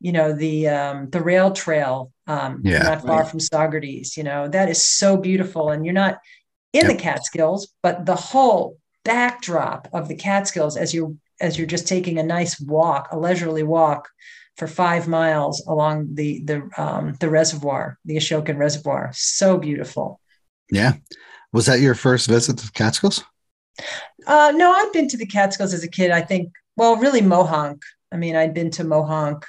you know, the um, the rail trail, um, Yeah. not far Right. from Saugerties. You know, that is so beautiful, and you're not in the Catskills, but the whole backdrop of the Catskills as you as you're just taking a nice walk, a leisurely walk for five miles along the the um, the reservoir, the Ashokan Reservoir. So beautiful. yeah. Was that your first visit to the Catskills? Uh, no, I've been to the Catskills as a kid. I think, well, really Mohonk. I mean, I'd been to Mohonk,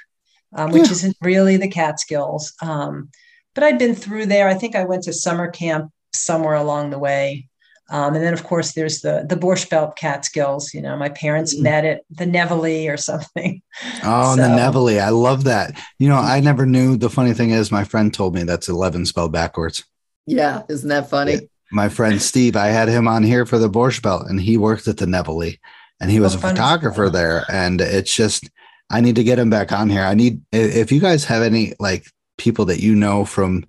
um, which Yeah. isn't really the Catskills, um, but I'd been through there. I think I went to summer camp somewhere along the way. Um, and then, of course, there's the the Borscht Belt Catskills. You know, my parents Mhm. met at the Nevele or something. Oh, and the So- Nevele. I love that. You know, I never knew. The funny thing is, my friend told me that's 11 spelled backwards. Yeah. Isn't that funny? My friend Steve, I had him on here for the Borscht Belt, and he worked at the Nevele, and he was Oh, a photographer there. And it's just, I need to get him back on here. I need, if you guys have any like people that you know from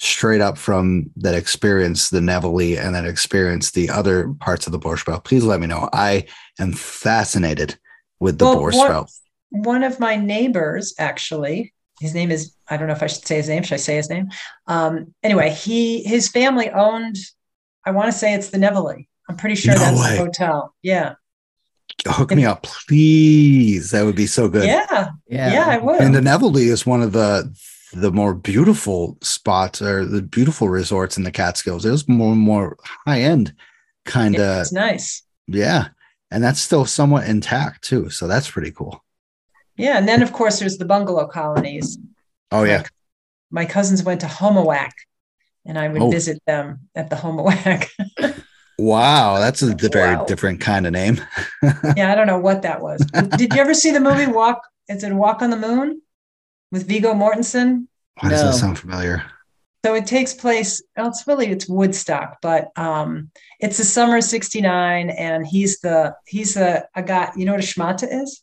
straight up from that experience the Nevele and that experience the other parts of the Borscht Belt, please let me know. I am fascinated with the Well, Borscht Belt. one of my neighbors actually his name is i don't know if i should say his name should i say his name um anyway he his family owned i want to say it's the nevele i'm pretty sure No that's way. the hotel yeah Hook me up, please. That would be so good. yeah Yeah. yeah i would And the Nevele is one of the the more beautiful spots or the beautiful resorts in the Catskills. There's more more high end kind of it's nice yeah. And that's still somewhat intact too. So that's pretty cool. yeah and then of course there's the bungalow colonies Oh yeah. my cousins went to Homowack and I would Oh. visit them at the Homowack. Wow, that's a very Wow. different kind of name. yeah, I don't know what that was. Did you ever see the movie Walk? Is it Walk on the Moon with Viggo Mortensen? Why does No. that sound familiar? So it takes place. Well, it's really it's Woodstock, but um, it's the summer of '69, and he's the he's a, a guy. You know what a schmata is?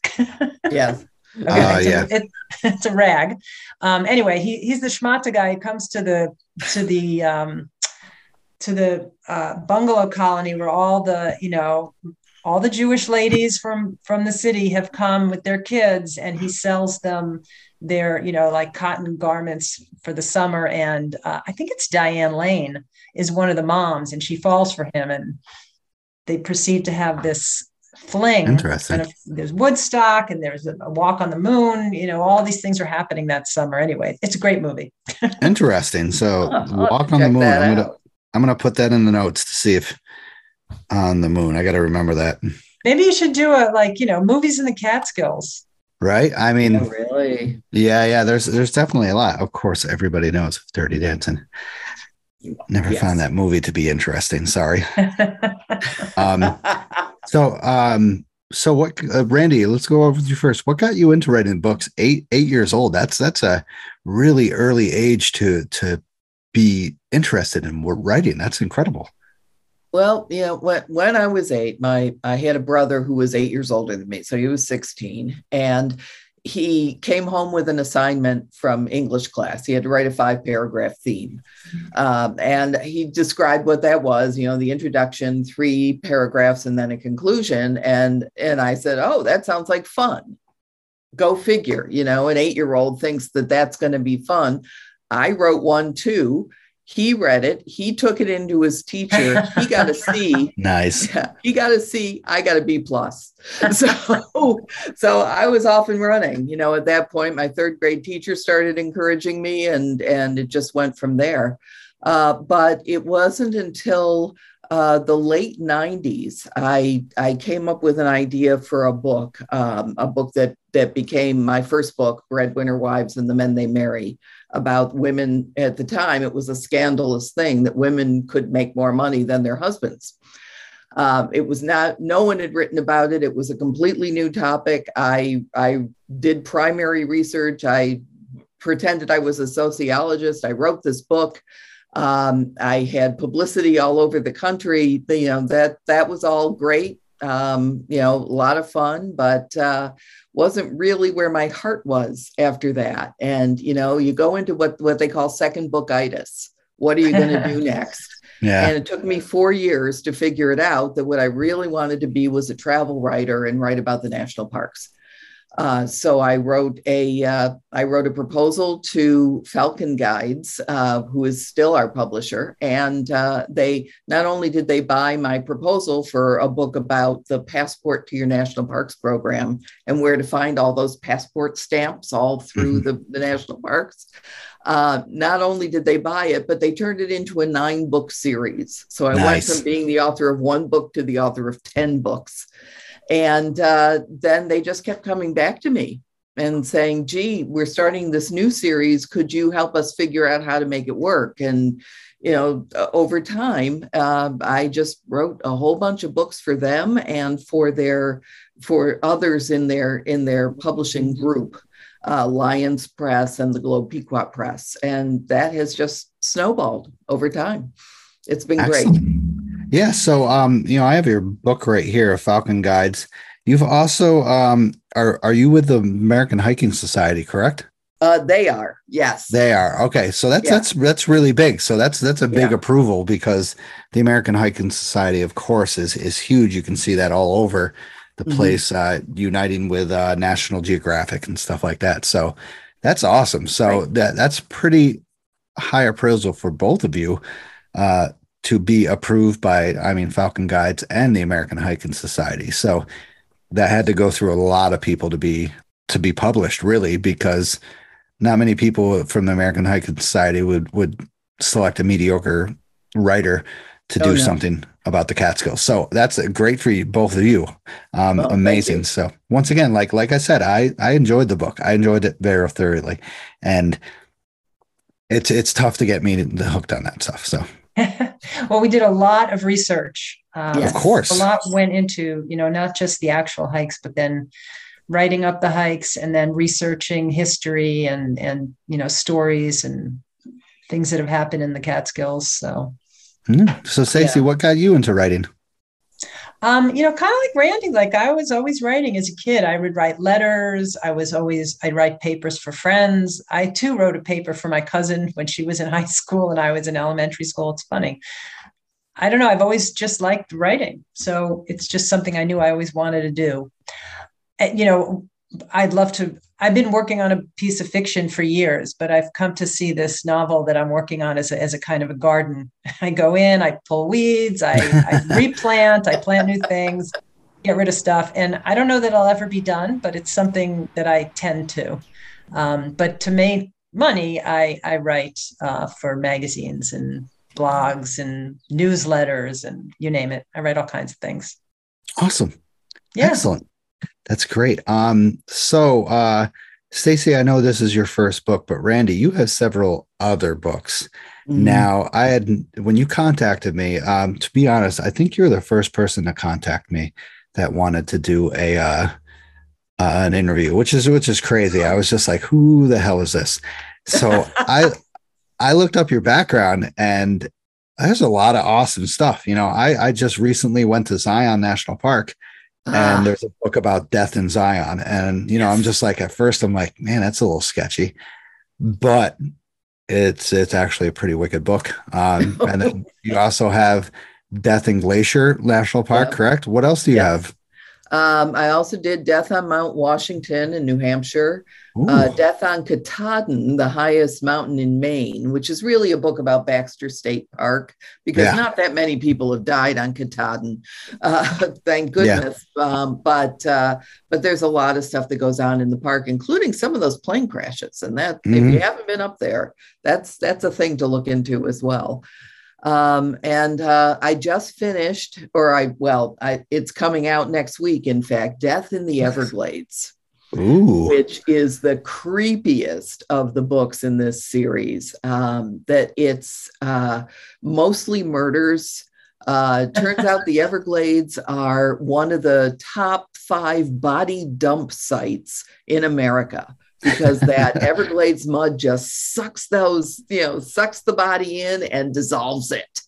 Yes. Okay, Uh, it's, a, yeah. it, it's a rag. Um, anyway, he, he's the schmata guy. He comes to the to the um, to the uh, bungalow colony where all the you know all the Jewish ladies from from the city have come with their kids, and he sells them their you know like cotton garments for the summer. And uh, I think it's Diane Lane is one of the moms, and she falls for him, and they proceed to have this fling. Interesting. And if- there's Woodstock, and there's a, a walk on the moon. You know, all these things are happening that summer. Anyway, it's a great movie. Interesting. So Huh, walk on the moon. I'm gonna. I'm gonna put that in the notes to see if on the moon. I got to remember that. Maybe you should do a like you know movies in the Catskills. Right? I mean, Oh, really? yeah, yeah. There's there's definitely a lot. Of course, everybody knows Dirty Dancing. Never Yes. found that movie to be interesting. Sorry. Um, so um, so what, uh, Randi? Let's go over with you first. What got you into writing books? Eight eight years old. That's that's a really early age to to be interested in writing. That's incredible. Well, you know, when when I was eight, my I had a brother who was eight years older than me, so he was 16, and he came home with an assignment from English class. He had to write a five paragraph theme, um, and he described what that was. You know, the introduction, three paragraphs, and then a conclusion. And and I said, oh, that sounds like fun. Go figure. You know, an eight year old thinks that that's going to be fun. I wrote one too. He read it. He took it into his teacher. He got a C. Nice. Yeah, he got a C. I got a B plus. So, so I was off and running. You know, at that point, my third grade teacher started encouraging me, and and it just went from there. Uh, but it wasn't until uh, the late '90s I I came up with an idea for a book, um, a book that that became my first book, Breadwinner Wives and the Men They Marry about women at the time it was a scandalous thing that women could make more money than their husbands. Um, it was not no one had written about it. It was a completely new topic. I i did primary research. I pretended i was a sociologist. I wrote this book. Um, i had publicity all over the country. You know that that was all great. Um, you know a lot of fun but uh, wasn't really where my heart was after that. And you know, you go into what what they call second bookitis. What are you going to do next? Yeah. And it took me four years to figure it out that what I really wanted to be was a travel writer and write about the national parks. Uh, so I wrote a uh, I wrote a proposal to Falcon Guides, uh, who is still our publisher, and uh, they not only did they buy my proposal for a book about the Passport to Your National Parks program and where to find all those passport stamps all through the, the national parks. Uh, not only did they buy it, but they turned it into a nine book series. So I went from being the author of one book to the author of 10 books. And uh, then they just kept coming back to me and saying, gee, we're starting this new series. Could you help us figure out how to make it work? And, you know, uh, over time, uh, I just wrote a whole bunch of books for them and for their, for others in their, in their publishing group, uh, Lyons Press and the Globe Pequot Press. And that has just snowballed over time. It's been great. Yeah. So, um, you know, I have your book right here, Falcon Guides. You've also, um, are are you with the American Hiking Society? Correct. Uh, they are, yes. They are. Okay. So that's Yeah. that's that's really big. So that's that's a big Yeah. approval because the American Hiking Society, of course, is is huge. You can see that all over the Mhm. place, uh, uniting with uh, National Geographic and stuff like that. So that's awesome. So Right. that that's pretty high appraisal for both of you uh, to be approved by, I mean, Falcon Guides and the American Hiking Society. So that had to go through a lot of people to be to be published, really, because not many people from the American Hiking Society would would select a mediocre writer to Oh, do something about the Catskills. So that's great for you, both of you. Um, amazing. you. So once again, like like I said, I I enjoyed the book. I enjoyed it very thoroughly, and it's it's tough to get me hooked on that stuff. So well, we did a lot of research. Um, Of course. a lot went into you know not just the actual hikes, but then writing up the hikes and then researching history and and you know stories and things that have happened in the Catskills. So Mm. so Stacey, Yeah. what got you into writing? Um, you know, kind of like Randi, like I was always writing as a kid. I would write letters. I was always, I'd write papers for friends. I too wrote a paper for my cousin when she was in high school and I was in elementary school. It's funny. I don't know. I've always just liked writing. So it's just something I knew I always wanted to do. You know, I'd love to. I've been working on a piece of fiction for years, but I've come to see this novel that I'm working on as a, as a kind of a garden. I go in, I pull weeds, I, I replant, I plant new things, get rid of stuff. And I don't know that I'll ever be done, but it's something that I tend to. Um, but to make money, I, I write uh, for magazines and blogs and newsletters and you name it. I write all kinds of things. Awesome. Yeah. Excellent. That's great. Um, so uh Stacey, I know this is your first book, but Randi, you have several other books. Mm-hmm. Now, I had when you contacted me, um, to be honest, I think you're the first person to contact me that wanted to do a uh, uh an interview, which is which is crazy. I was just like, who the hell is this? So I I looked up your background and there's a lot of awesome stuff. You know, I I just recently went to Zion National Park Ah, and there's a book about death in Zion. And you know, I'm just like at first I'm like, man, that's a little sketchy, but it's it's actually a pretty wicked book. Um, and then you also have Death in Glacier National Park, Yeah. correct? What else do you Yeah. have? Um, I also did Death on Mount Washington in New Hampshire, uh, Death on Katahdin, the highest mountain in Maine, which is really a book about Baxter State Park because Yeah. not that many people have died on Katahdin, uh, thank Yeah. goodness. Um, but uh, but there's a lot of stuff that goes on in the park, including some of those plane crashes. And that if Mhm. you haven't been up there, that's that's a thing to look into as well. Um, and uh, I just finished, or I well, I, it's coming out next week. In fact, Death in the Everglades, ooh, which is the creepiest of the books in this series. Um, that it's uh, mostly murders. Uh, turns out the Everglades are one of the top five body dump sites in America because that Everglades mud just sucks those, you know, sucks the body in and dissolves it.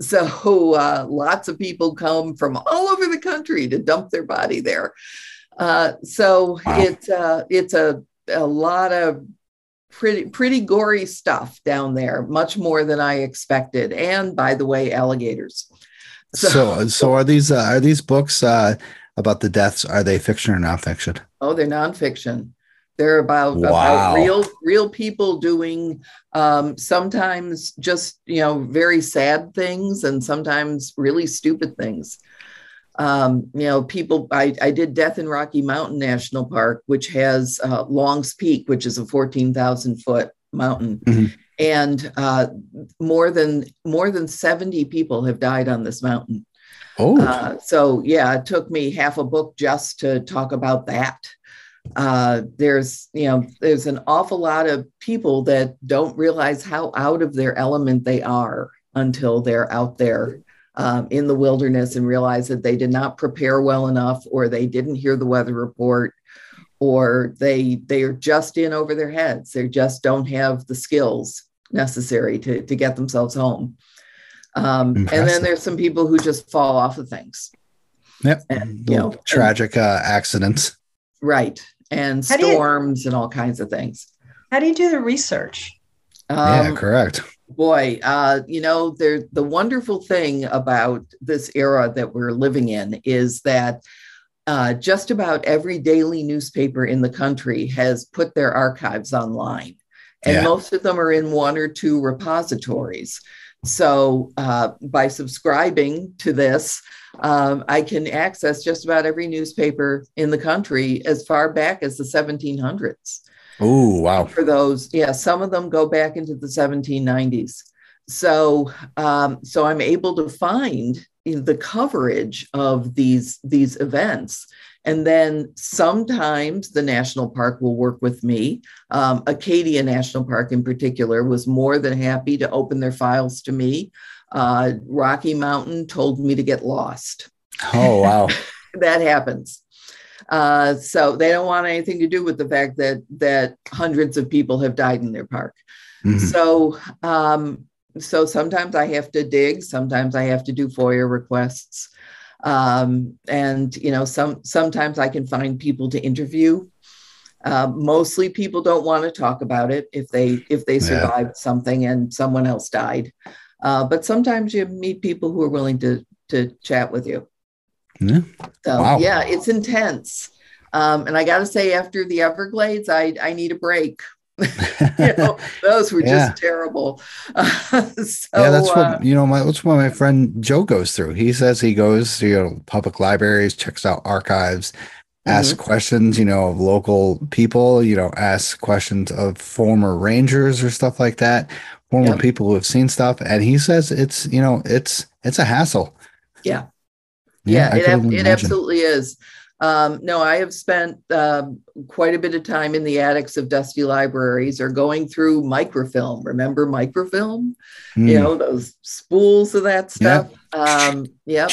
So uh, lots of people come from all over the country to dump their body there. Uh, so Wow. it's uh, it's a a lot of pretty pretty gory stuff down there, much more than I expected. And by the way, alligators. so so are these uh, are these books uh, about the deaths? Are they fiction or nonfiction? Oh, they're nonfiction. They're about, Wow. about real real people doing um, sometimes just you know very sad things and sometimes really stupid things. Um, you know, people. I, I did Death in Rocky Mountain National Park, which has uh, Long's Peak, which is a fourteen thousand foot mountain, Mhm. and uh, more than more than seventy people have died on this mountain. Oh, Uh, so yeah, it took me half a book just to talk about that. Uh, there's you know there's an awful lot of people that don't realize how out of their element they are until they're out there um, in the wilderness and realize that they did not prepare well enough or they didn't hear the weather report or they they are just in over their heads they just don't have the skills necessary to to get themselves home um, and then there's some people who just fall off of things yep. and, you know, tragic uh, accidents. right and How do you- storms and all kinds of things How do you do the research? yeah, Um, correct. Boy uh, you know there the wonderful thing about this era that we're living in is that uh, just about every daily newspaper in the country has put their archives online. And Yeah. most of them are in one or two repositories. So uh, by subscribing to this um, i can access just about every newspaper in the country as far back as the 1700s Oh, wow. for those yeah some of them go back into the 1790s so um, so i'm able to find the coverage of these these events And then sometimes the national park will work with me. Um, Acadia National Park, in particular, was more than happy to open their files to me. Uh, Rocky Mountain told me to get lost. Oh, wow. that happens. Uh, so they don't want anything to do with the fact that that hundreds of people have died in their park. Mhm. So um, so sometimes I have to dig, sometimes I have to do FOIA requests. Um, and you know, some sometimes I can find people to interview. Uh, mostly people don't want to talk about it if they if they Yeah. survived something and someone else died. Uh, but sometimes you meet people who are willing to to chat with you. Yeah. So Wow. yeah, it's intense. Um, and I got to say, after the Everglades, I I need a break. you know, those were Yeah. just terrible. so, yeah, that's what uh, you know. My that's what my friend Joe goes through. He says he goes to you know public libraries, checks out archives, asks Mm-hmm. questions, you know, of local people. You know, asks questions of former rangers or stuff like that, former people who have seen stuff, and he says it's you know it's it's a hassle. Yeah. Yeah, I it, it absolutely is. Um, no, I have spent um, quite a bit of time in the attics of dusty libraries or going through microfilm. Remember microfilm? Mm. You know, those spools of that stuff. Um, yep.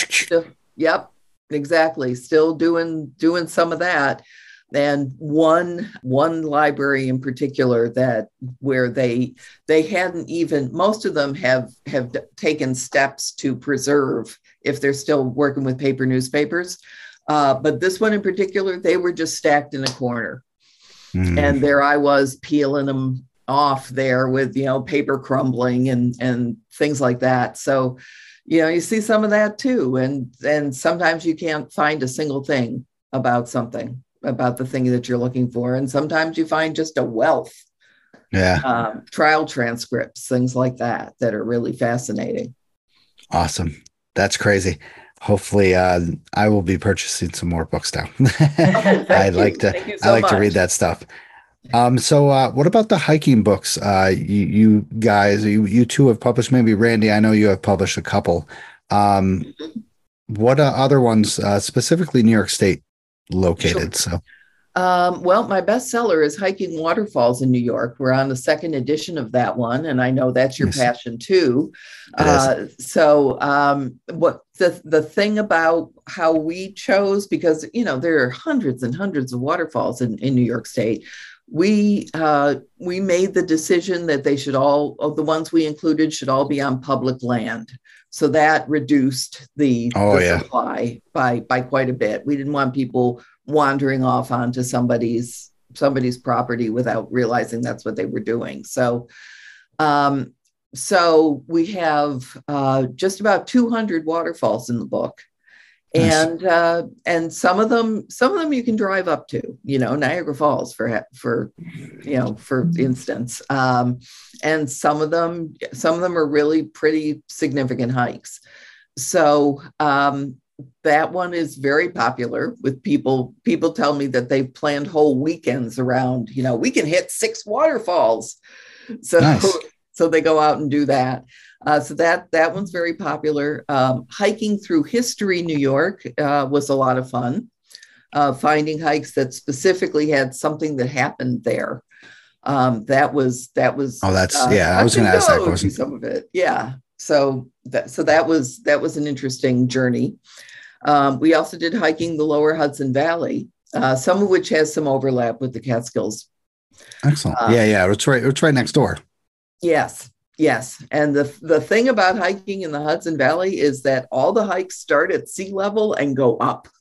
yep. Exactly. Still doing doing some of that. And one one library in particular that where they they hadn't even most of them have have taken steps to preserve if they're still working with paper newspapers. Uh, but this one in particular, they were just stacked in a corner Mm. and there I was peeling them off there with you know paper crumbling and and things like that. So, you know, you see some of that too, and and sometimes you can't find a single thing about something about the thing that you're looking for, and sometimes you find just a wealth yeah, um, trial transcripts, things like that that are really fascinating. awesome. That's crazy. Hopefully, uh, I will be purchasing some more books now. thank I like to you I so like to read that stuff. Um, so uh, what about the hiking books? Uh, you, you guys, you, you two have published, maybe Randi, I know you have published a couple. Um, what uh, other ones, uh, specifically New York State located? So, Um, well, my bestseller is Hiking Waterfalls in New York. We're on the second edition of that one, and I know that's your Yes. passion too. Uh, so, um, what the the thing about how we chose because you know there are hundreds and hundreds of waterfalls in, in New York State. We uh, we made the decision that they should all of the ones we included should all be on public land. So that reduced the, Oh, the yeah. supply by by quite a bit. We didn't want people wandering off onto somebody's somebody's property without realizing that's what they were doing. So, um, so we have uh, just about 200 waterfalls in the book, Nice. and uh, and some of them some of them you can drive up to. You know, Niagara Falls for for you know for instance, um, and some of them some of them are really pretty significant hikes. So um, that one is very popular with people people tell me that they've planned whole weekends around you know we can hit six waterfalls so Nice. so they go out and do that uh, so that that one's very popular um, hiking through history new york uh, was a lot of fun uh, finding hikes that specifically had something that happened there um, that was that was Oh, that's- yeah, I was gonna and ask that question. Some of it, yeah. So that so that was that was an interesting journey. Um, we also did hiking the Lower Hudson Valley, uh, some of which has some overlap with the Catskills. excellent. Uh, yeah, yeah, it's right, it's right next door. Yes, yes. And the the thing about hiking in the Hudson Valley is that all the hikes start at sea level and go up.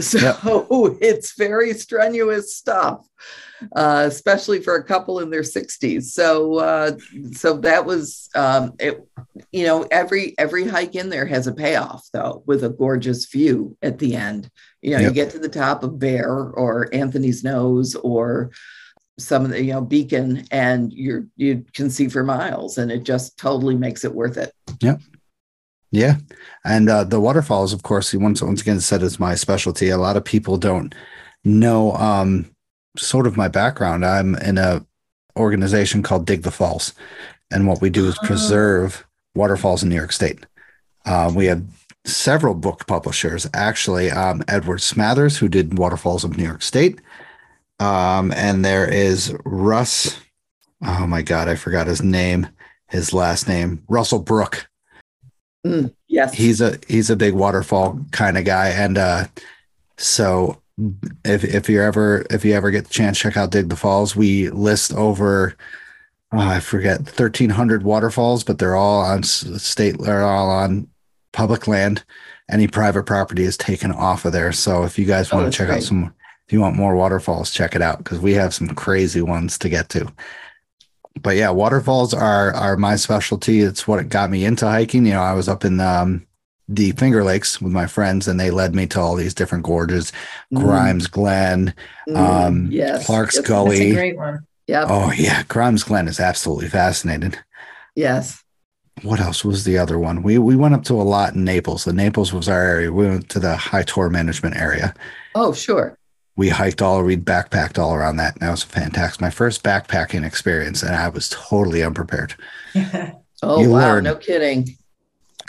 So it's very strenuous stuff, uh, especially for a couple in their 60s. So uh, so that was um, it. You know, every every hike in there has a payoff though, with a gorgeous view at the end. You know, Yep. you get to the top of Bear or Anthony's Nose or some of the you know beacon and you're you can see for miles and it just totally makes it worth it Yeah. Yeah. And uh, the waterfalls, of course, once once again said is my specialty. A lot of people don't know um, sort of my background. I'm in a organization called Dig the Falls, and what we do is Oh. preserve waterfalls in New York State. Uh, we have several book publishers, actually. Um, Edward Smathers, who did Waterfalls of New York State. Um, and there is Russ. Oh my God, I forgot his name, his last name, Russell Brook. Mm, yes. He's a he's a big waterfall kind of guy. And uh so if if you ever if you ever get the chance, check out Dig the Falls. We list over oh, I forget 1300 waterfalls, but they're all on state, they're all on public land. Any private property is taken off of there. So if you guys Oh, want that's to check out great. some, if you want more waterfalls, check it out because we have some crazy ones to get to. But yeah, waterfalls are are my specialty. It's what got me into hiking. You know, I was up in um, the Finger Lakes with my friends, and they led me to all these different gorges, Mm, Grimes Glen, mm, um, yes. Clark's Yes. That's Gully. a great one. Yep. Oh yeah, Grimes Glen is absolutely fascinating. Yes. what else was the other one? We we went up to a lot in Naples. The Naples was our area. We went to the Hi Tor management area. Oh, sure. We hiked all, we backpacked all around that. And that was fantastic. My first backpacking experience, and I was totally unprepared. Oh, You wow. learn. No kidding.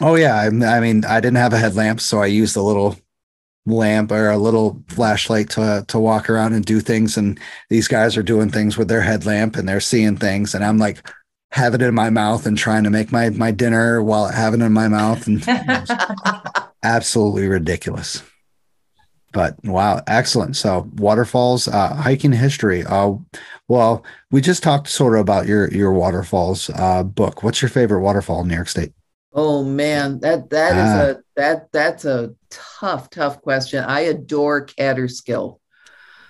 Oh yeah, I, I mean, I didn't have a headlamp, so I used a little lamp or a little flashlight to to walk around and do things. And these guys are doing things with their headlamp, and they're seeing things, and I'm like having it in my mouth and trying to make my my dinner while having it in my mouth, and absolutely ridiculous. But wow, excellent. So waterfalls, uh, hiking history. Uh, well, we just talked sort of about your your waterfalls uh, book. What's your favorite waterfall in New York State? Oh man, that that is Ah. a that that's a tough, tough question. I adore Kaaterskill.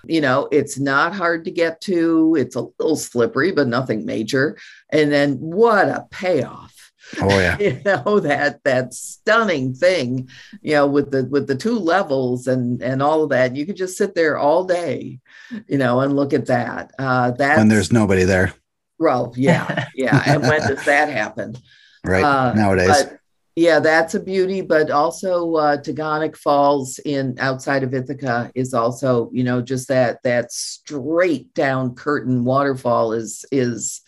You know, it's not hard to get to. It's a little slippery, but nothing major. And then what a payoff. Oh yeah, you know that that stunning thing you know with the with the two levels and and all of that. You could just sit there all day you know and look at that. Uh that's when there's nobody there, well yeah yeah. And when does that happen? Right? Uh, Nowadays, but yeah that's a beauty but also uh Taughannock Falls in outside of Ithaca is also you know just that that straight down curtain waterfall is is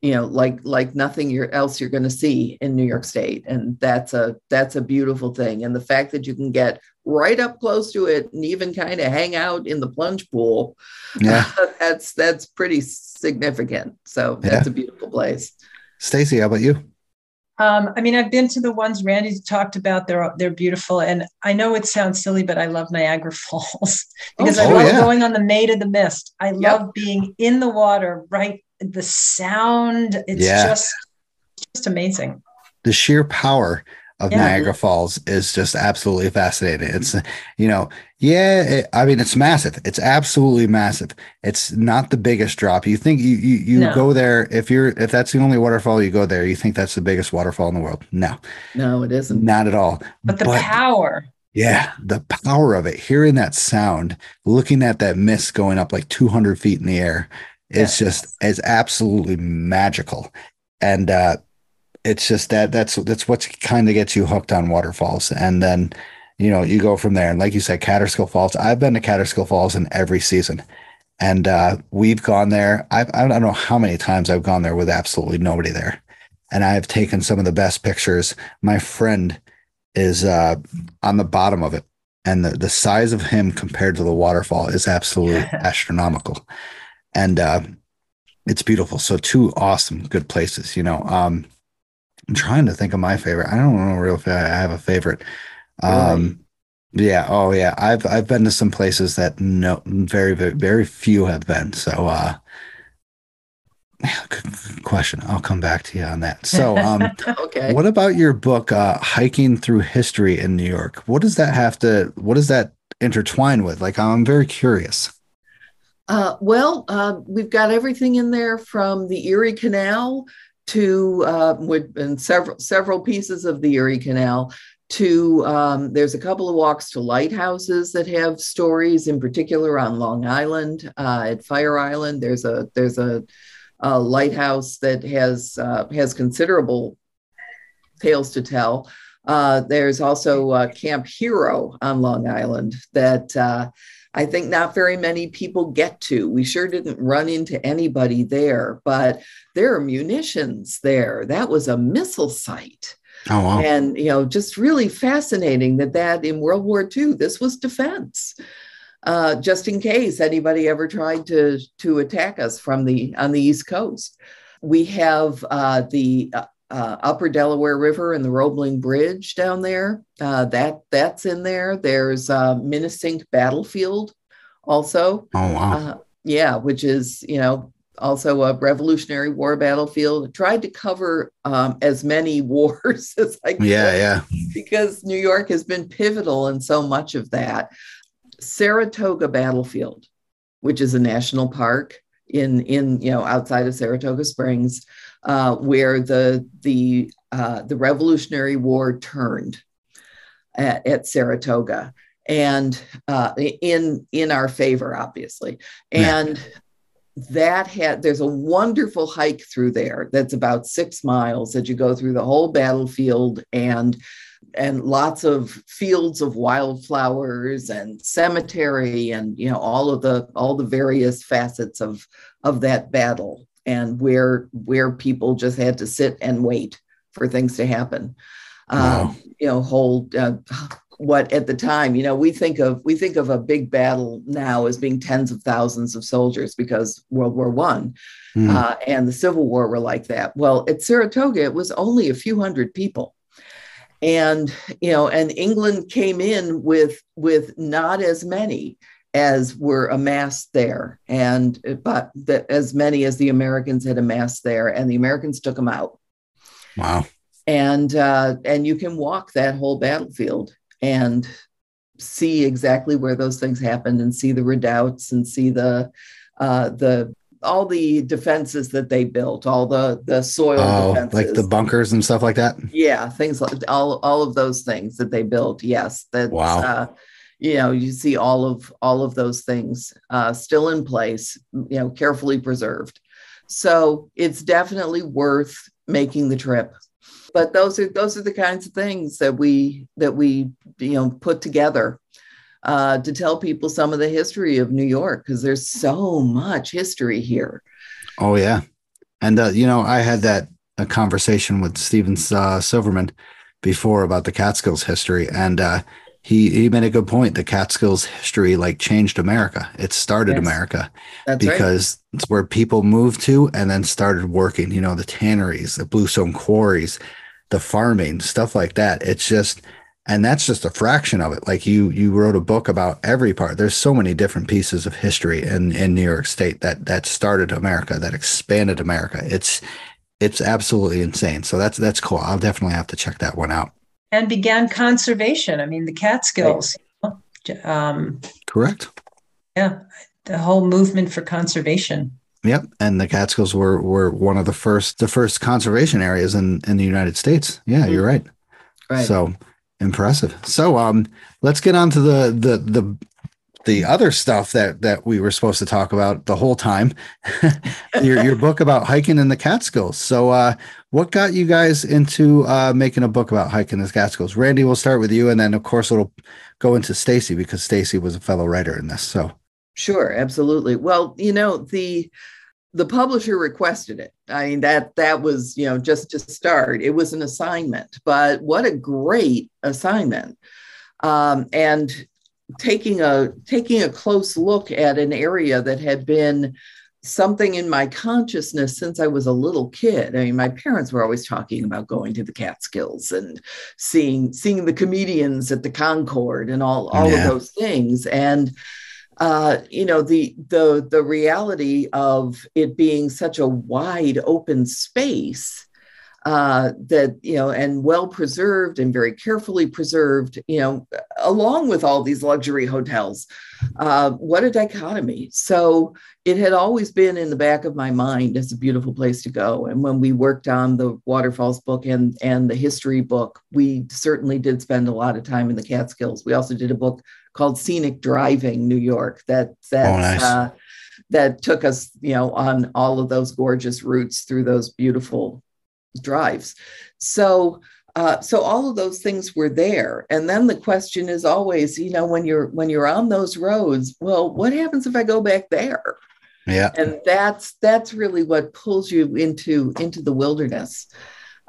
you know like like nothing you're, else you're going to see in New York State and that's a that's a beautiful thing and the fact that you can get right up close to it and even kind of hang out in the plunge pool yeah. that's that's pretty significant so that's a beautiful place Stacy, how about you? Um, I mean, I've been to the ones Randi talked about. They're they're beautiful, and I know it sounds silly, but I love Niagara Falls because I Oh, love yeah. going on the Maid of the Mist. I love being in the water, right? The sound, it's Yeah. just just amazing. the sheer power of Yeah. Niagara Falls is just absolutely fascinating. It's, you know, yeah, it, I mean, it's massive. It's absolutely massive. It's not the biggest drop. You think you you, you No. go there if you're if that's the only waterfall you go there, you think that's the biggest waterfall in the world. No, no it isn't not at all. But the power, Yeah, the power of it, hearing that sound, looking at that mist going up like 200 feet in the air, it's Yes. just it's absolutely magical, and uh, it's just that that's that's what kind of gets you hooked on waterfalls, and then you know you go from there. And like you said, Kaaterskill Falls. I've been to Kaaterskill Falls in every season, and uh, we've gone there. I've, I don't know how many times I've gone there with absolutely nobody there, and I've taken some of the best pictures. My friend is uh, on the bottom of it, and the, the size of him compared to the waterfall is absolutely astronomical, and uh, it's beautiful. So two awesome, good places. You know, um, I'm trying to think of my favorite. I don't know real if I have a favorite. Um, yeah. Oh, yeah. I've I've been to some places that no very very very few have been. So, uh, good, good question. I'll come back to you on that. So, um, okay what about your book, uh, Hiking Through History in New York? What does that have to, what does that intertwine with? Like, I'm very curious. Uh, well, uh, we've got everything in there from the Erie Canal to uh, and several several pieces of the Erie Canal to um, there's a couple of walks to lighthouses that have stories in particular on Long Island uh, at Fire Island. There's a there's a, a lighthouse that has uh, has considerable tales to tell. Uh, there's also uh, Camp Hero on Long Island that uh, I think not very many people get to. We sure didn't run into anybody there, but there are munitions there. That was a missile site. Oh wow. and you know just really fascinating that that in world war ii this was defense uh, just in case anybody ever tried to to attack us from the on the east coast we have uh, the uh, upper delaware river and the roebling bridge down there uh, that that's in there there's uh, Minisink battlefield also Oh wow. uh, yeah, which is you know also a Revolutionary War battlefield. Tried to cover um, as many wars as I could yeah, yeah. because New York has been pivotal in so much of that. Saratoga Battlefield, which is a national park in in you know outside of Saratoga Springs, uh, where the the uh, the Revolutionary War turned at, at Saratoga and uh, in in our favor, obviously, Yeah. and. That had there's a wonderful hike through there that's about six miles that you go through the whole battlefield and and lots of fields of wildflowers and cemetery and you know all of the all the various facets of of that battle and where where people just had to sit and wait for things to happen Wow. um, you know hold uh, what at the time you know we think of we think of a big battle now as being tens of thousands of soldiers because world war one Hmm. uh, and the Civil War were like that. Well, at Saratoga, it was only a few hundred people, and you know, and England came in with with not as many as were amassed there, and but the, as many as the Americans had amassed there, and the Americans took them out. wow. And uh, and you can walk that whole battlefield and see exactly where those things happened, and see the redoubts, and see the uh, the all the defenses that they built, all the the soil Oh, defenses, like the bunkers and stuff like that. yeah, things like all all of those things that they built. Yes, that Wow. uh, you know you see all of all of those things uh, still in place, you know, carefully preserved. So it's definitely worth making the trip. But those are those are the kinds of things that we that we you know put together uh, to tell people some of the history of New York because there's so much history here. Oh yeah, and uh, you know I had that a conversation with Stephen uh, Silverman before about the Catskills history, and uh, he he made a good point. The Catskills history like changed America. It started Yes. America That's right. because it's where people moved to and then started working. You know the tanneries, the bluestone quarries, the farming, stuff like that. It's just. And that's just a fraction of it. Like you, you wrote a book about every part. There's so many different pieces of history in, in New York State that that started America, that expanded America. It's it's absolutely insane. So that's that's cool. I'll definitely have to check that one out. And began conservation. I mean, the Catskills, you know, um, Correct. yeah, the whole movement for conservation. Yep. And the Catskills were were one of the first the first conservation areas in in the United States. Yeah, you're right. right. So impressive. So um let's get on to the the the the other stuff that that we were supposed to talk about the whole time. your your book about hiking in the Catskills. So uh what got you guys into uh making a book about hiking in the Catskills? Randi, we'll start with you and then of course it'll go into Stacy because Stacy was a fellow writer in this. So Sure, absolutely. Well, you know, the the publisher requested it. I mean, that that was, you know, just to start. It was an assignment, but what a great assignment. Um, and taking a taking a close look at an area that had been something in my consciousness since I was a little kid. I mean, my parents were always talking about going to the Catskills and seeing seeing the comedians at the Concord and all all Yeah. of those things. And uh, you know the the the reality of it being such a wide open space uh, that you know and well preserved and very carefully preserved you know along with all these luxury hotels uh, what a dichotomy. So it had always been in the back of my mind as a beautiful place to go. And when we worked on the waterfalls book and and the history book we certainly did spend a lot of time in the catskills. We also did a book called scenic driving new york that that Oh, nice. uh, that took us you know on all of those gorgeous routes through those beautiful drives so uh, so all of those things were there and then the question is always you know when you're when you're on those roads well what happens if i go back there yeah. and that's that's really what pulls you into into the wilderness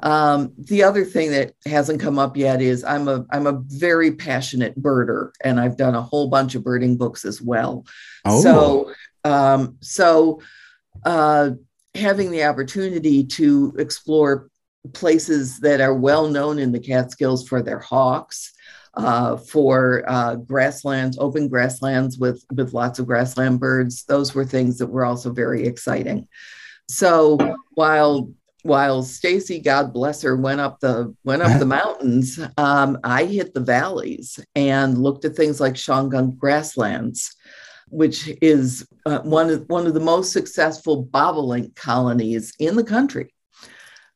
Um, the other thing that hasn't come up yet is I'm a I'm a very passionate birder, and I've done a whole bunch of birding books as well. Oh. So um, so uh, having the opportunity to explore places that are well known in the Catskills for their hawks, uh, for uh, grasslands, open grasslands with with lots of grassland birds. Those were things that were also very exciting. So while while Stacy, God bless her, went up the went up the mountains, um, I hit the valleys and looked at things like Shawangunk grasslands, which is uh, one of one of the most successful bobolink colonies in the country.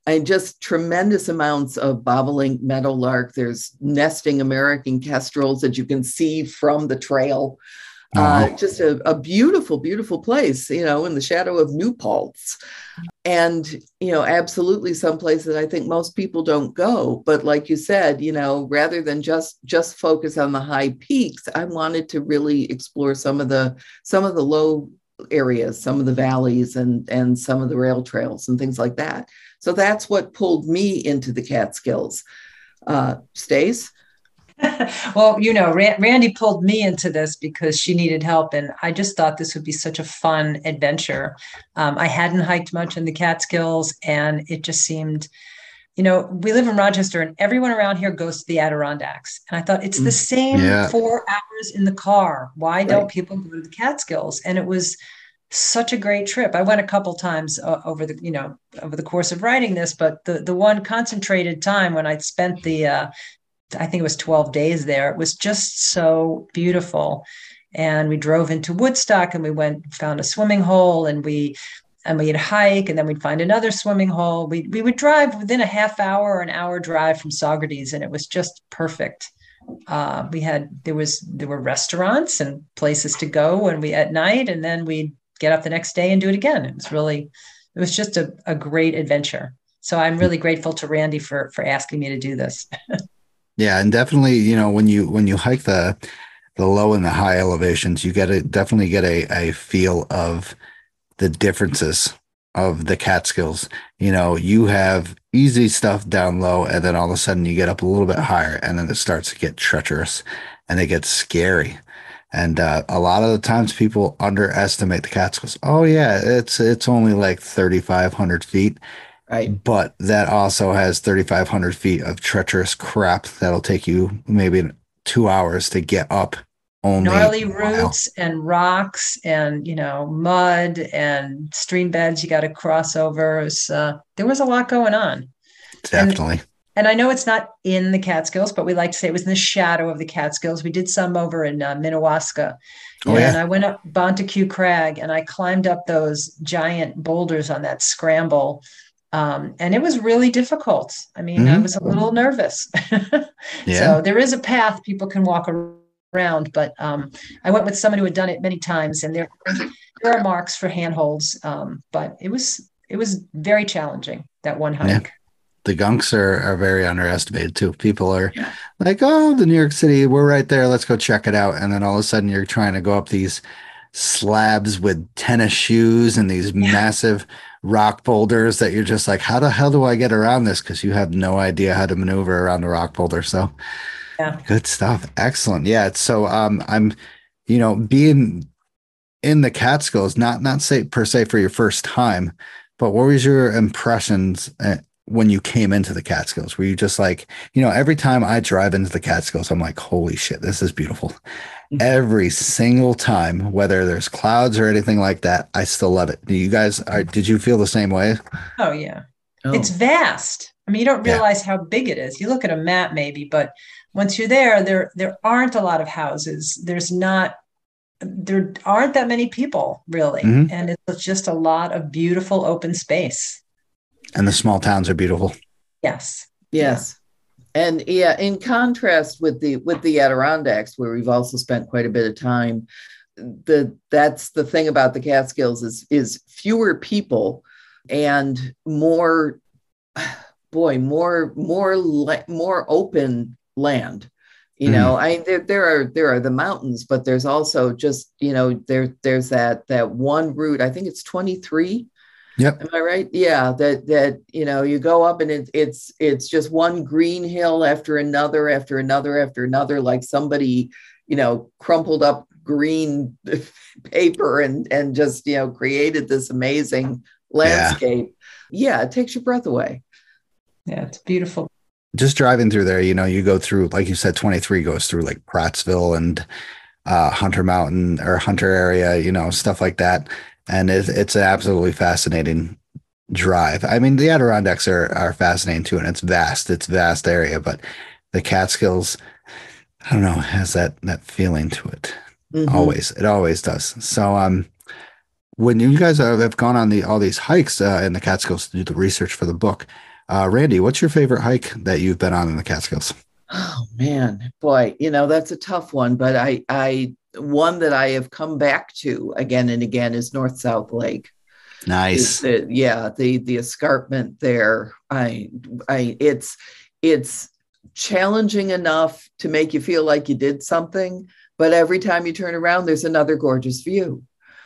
And just tremendous amounts of bobolink meadowlark. There's nesting American kestrels that you can see from the trail. Uh, just a, a, beautiful, beautiful place, you know, in the shadow of New Paltz. And, you know, absolutely some place that I think most people don't go. But like you said, you know, rather than just just focus on the high peaks, I wanted to really explore some of the some of the low areas, some of the valleys and and some of the rail trails and things like that. So that's what pulled me into the Catskills. Uh, Stace? well, you know, Randi pulled me into this because she needed help, and I just thought this would be such a fun adventure. Um, I hadn't hiked much in the Catskills, and it just seemed, you know, we live in Rochester, and everyone around here goes to the Adirondacks, and I thought it's the mm, same yeah. four hours in the car. Why right. don't people go to the Catskills? And it was such a great trip. I went a couple times uh, over the, you know, over the course of writing this, but the the one concentrated time when I spent the uh, I think it was 12 days there. It was just so beautiful. And we drove into Woodstock and we went found a swimming hole and we and we'd hike and then we'd find another swimming hole. We we would drive within a half hour or an hour drive from Saugerties and it was just perfect. Uh, we had there was there were restaurants and places to go and we at night and then we'd get up the next day and do it again. It was really it was just a, a great adventure. So I'm really grateful to Randi for for asking me to do this. Yeah, and definitely, you know, when you when you hike the the low and the high elevations, you get a definitely get a, a feel of the differences of the Catskills. You know, you have easy stuff down low, and then all of a sudden you get up a little bit higher, and then it starts to get treacherous and it gets scary. And uh, a lot of the times people underestimate the Catskills. Oh yeah, it's it's only like thirty five hundred feet, Right. But that also has 3,500 feet of treacherous crap that'll take you maybe two hours to get up. Only gnarly roots and rocks and you know mud and stream beds you got to cross over. Uh, there was a lot going on. Definitely. And, and, I know it's not in the Catskills, but we like to say it was in the shadow of the Catskills. We did some over in uh, Minnewaska. Oh, yeah. And I went up Bonticou Crag and I climbed up those giant boulders on that scramble um, and it was really difficult. I mean, mm-hmm. I was a little nervous. yeah. So there is a path people can walk around, but um, I went with someone who had done it many times, and there there are marks for handholds. Um, but it was it was very challenging that one hike. Yeah. The gunks are, are very underestimated too. People are yeah. like, oh, the New York City, we're right there. Let's go check it out. And then all of a sudden you're trying to go up these slabs with tennis shoes and these massive rock boulders that you're just like, how the hell do I get around this? Because you have no idea how to maneuver around a rock boulder. So, yeah, good stuff. Excellent. Yeah. So, um, I'm, you know, being in the Catskills, not not say per se for your first time, but what was your impressions uh, when you came into the Catskills? Were you just like, you know, every time I drive into the Catskills, I'm like, holy shit, this is beautiful every single time, whether there's clouds or anything like that. I still love it. Do you guys are, did you feel the same way? Oh yeah. Oh. It's vast. I mean, you don't realize yeah. how big it is. You look at a map maybe, but once you're there, there there aren't a lot of houses. There's not there aren't that many people really. Mm-hmm. And it's just a lot of beautiful open space. And the small towns are beautiful. Yes. Yes and yeah in contrast with the with the adirondacks where we've also spent quite a bit of time the that's the thing about the catskills is is fewer people and more boy more more more open land you know mm. i there, there are there are the mountains but there's also just you know there there's that that one route i think it's 23 Yep. Am I right? Yeah, that that you know you go up and it, it's it's just one green hill after another after another after another, like somebody you know crumpled up green paper and and just you know created this amazing landscape. Yeah, it takes your breath away. Yeah, it's beautiful. Just driving through there, you know, you go through, like you said, 23 goes through like Prattsville and uh, Hunter Mountain or Hunter area, you know, stuff like that. And it, it's an absolutely fascinating drive. I mean, the Adirondacks are, are fascinating too, and it's vast. It's vast area, but the Catskills, I don't know, has that that feeling to it. Mhm. Always, it always does. So, um, when you guys have have gone on the all these hikes uh, in the Catskills to do the research for the book, uh, Randi, what's your favorite hike that you've been on in the Catskills? Oh man, boy, you know that's a tough one, but I I one that I have come back to again and again is North South Lake. Nice. The- yeah, the the escarpment there. I I it's it's challenging enough to make you feel like you did something, but every time you turn around, there's another gorgeous view.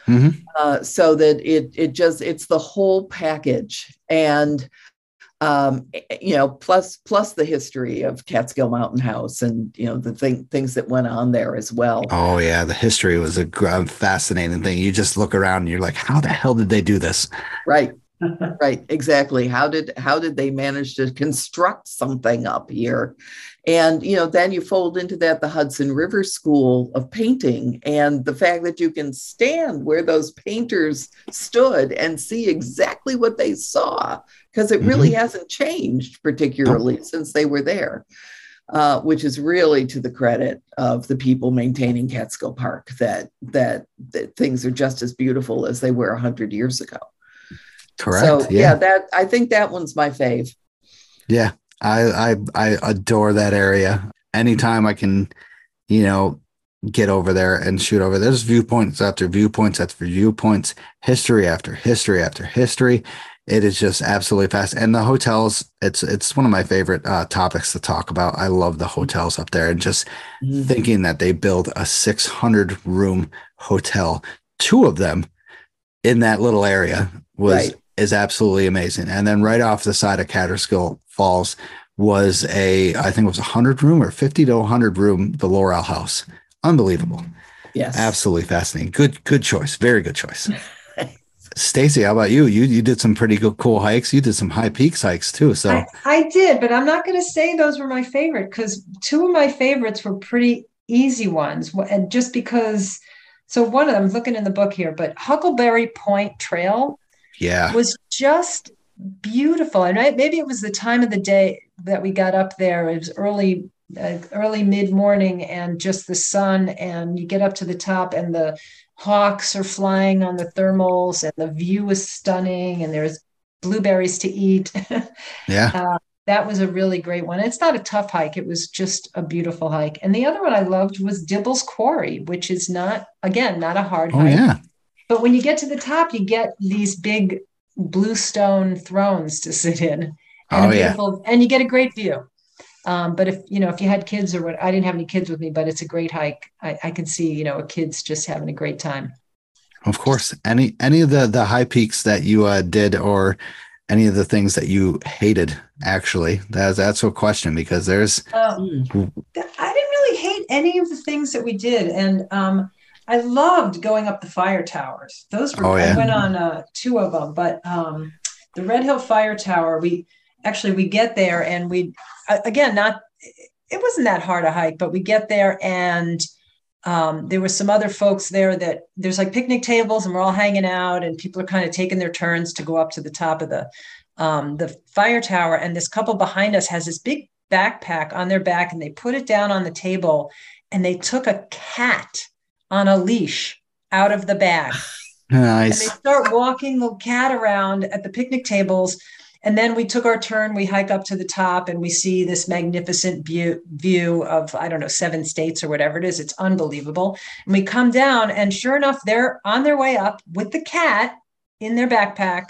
Mhm. Uh, so that it it just it's the whole package and um you know plus plus the history of catskill mountain house and you know the thing, things that went on there as well Oh yeah, the history was a fascinating thing. You just look around and you're like, how the hell did they do this? right right exactly how did how did they manage to construct something up here and you know then you fold into that the hudson river school of painting and the fact that you can stand where those painters stood and see exactly what they saw because it really hasn't changed particularly since they were there uh, which is really to the credit of the people maintaining catskill park that that that things are just as beautiful as they were 100 years ago Correct. so yeah. yeah. that I think that one's my fave. Yeah, I, I I adore that area. Anytime I can, you know, get over there and shoot over. There's viewpoints after viewpoints after viewpoints, history after history after history. It is just absolutely fast. And the hotels, it's it's one of my favorite uh, topics to talk about. I love the hotels up there and just thinking that they build a 600 room hotel, two of them in that little area was Right. is absolutely amazing. And then right off the side of Kaaterskill Falls was a I think it was a 100 room or 50 to 100 room the Laurel House. Unbelievable. Yes. Absolutely fascinating. Good good choice. Very good choice. Stacy, how about you? You you did some pretty good cool hikes. You did some high peaks hikes too. So I, I did, but I'm not going to say those were my favorite because two of my favorites were pretty easy ones. And just because, so one of them, I'm looking in the book here, but Huckleberry Point Trail yeah. was just beautiful. And I, maybe it was the time of the day that we got up there. It was early, uh, early mid morning, and just the sun. And you get up to the top, and the hawks are flying on the thermals, and the view is stunning. And there's blueberries to eat. Yeah. that was a really great one. It's not a tough hike. It was just a beautiful hike. And the other one I loved was Dibble's Quarry, which is not, again, not a hard Oh hike. yeah. But when you get to the top, you get these big blue stone thrones to sit in, and Oh, a yeah. beautiful, and you get a great view. Um, but if you know if you had kids or what, I didn't have any kids with me, but it's a great hike. I, I can see you know a kids just having a great time. Of course. Any any of the the high peaks that you uh, did or any of the things that you hated actually? That's that's a question because there's Mm. I didn't really hate any of the things that we did, and um, I loved going up the fire towers. Those were Oh, I went on uh, two of them, but um, the Red Hill Fire Tower, we actually we get there and we again not it wasn't that hard a hike, but we get there and um, there were some other folks there that there's like picnic tables and we're all hanging out and people are kind of taking their turns to go up to the top of the um, the fire tower. And this couple behind us has this big backpack on their back and they put it down on the table and they took a cat on a leash out of the bag Nice. and they start walking the cat around at the picnic tables and then we took our turn we hike up to the top and we see this magnificent view view of i don't know seven states or whatever it is it's unbelievable and we come down and sure enough they're on their way up with the cat in their backpack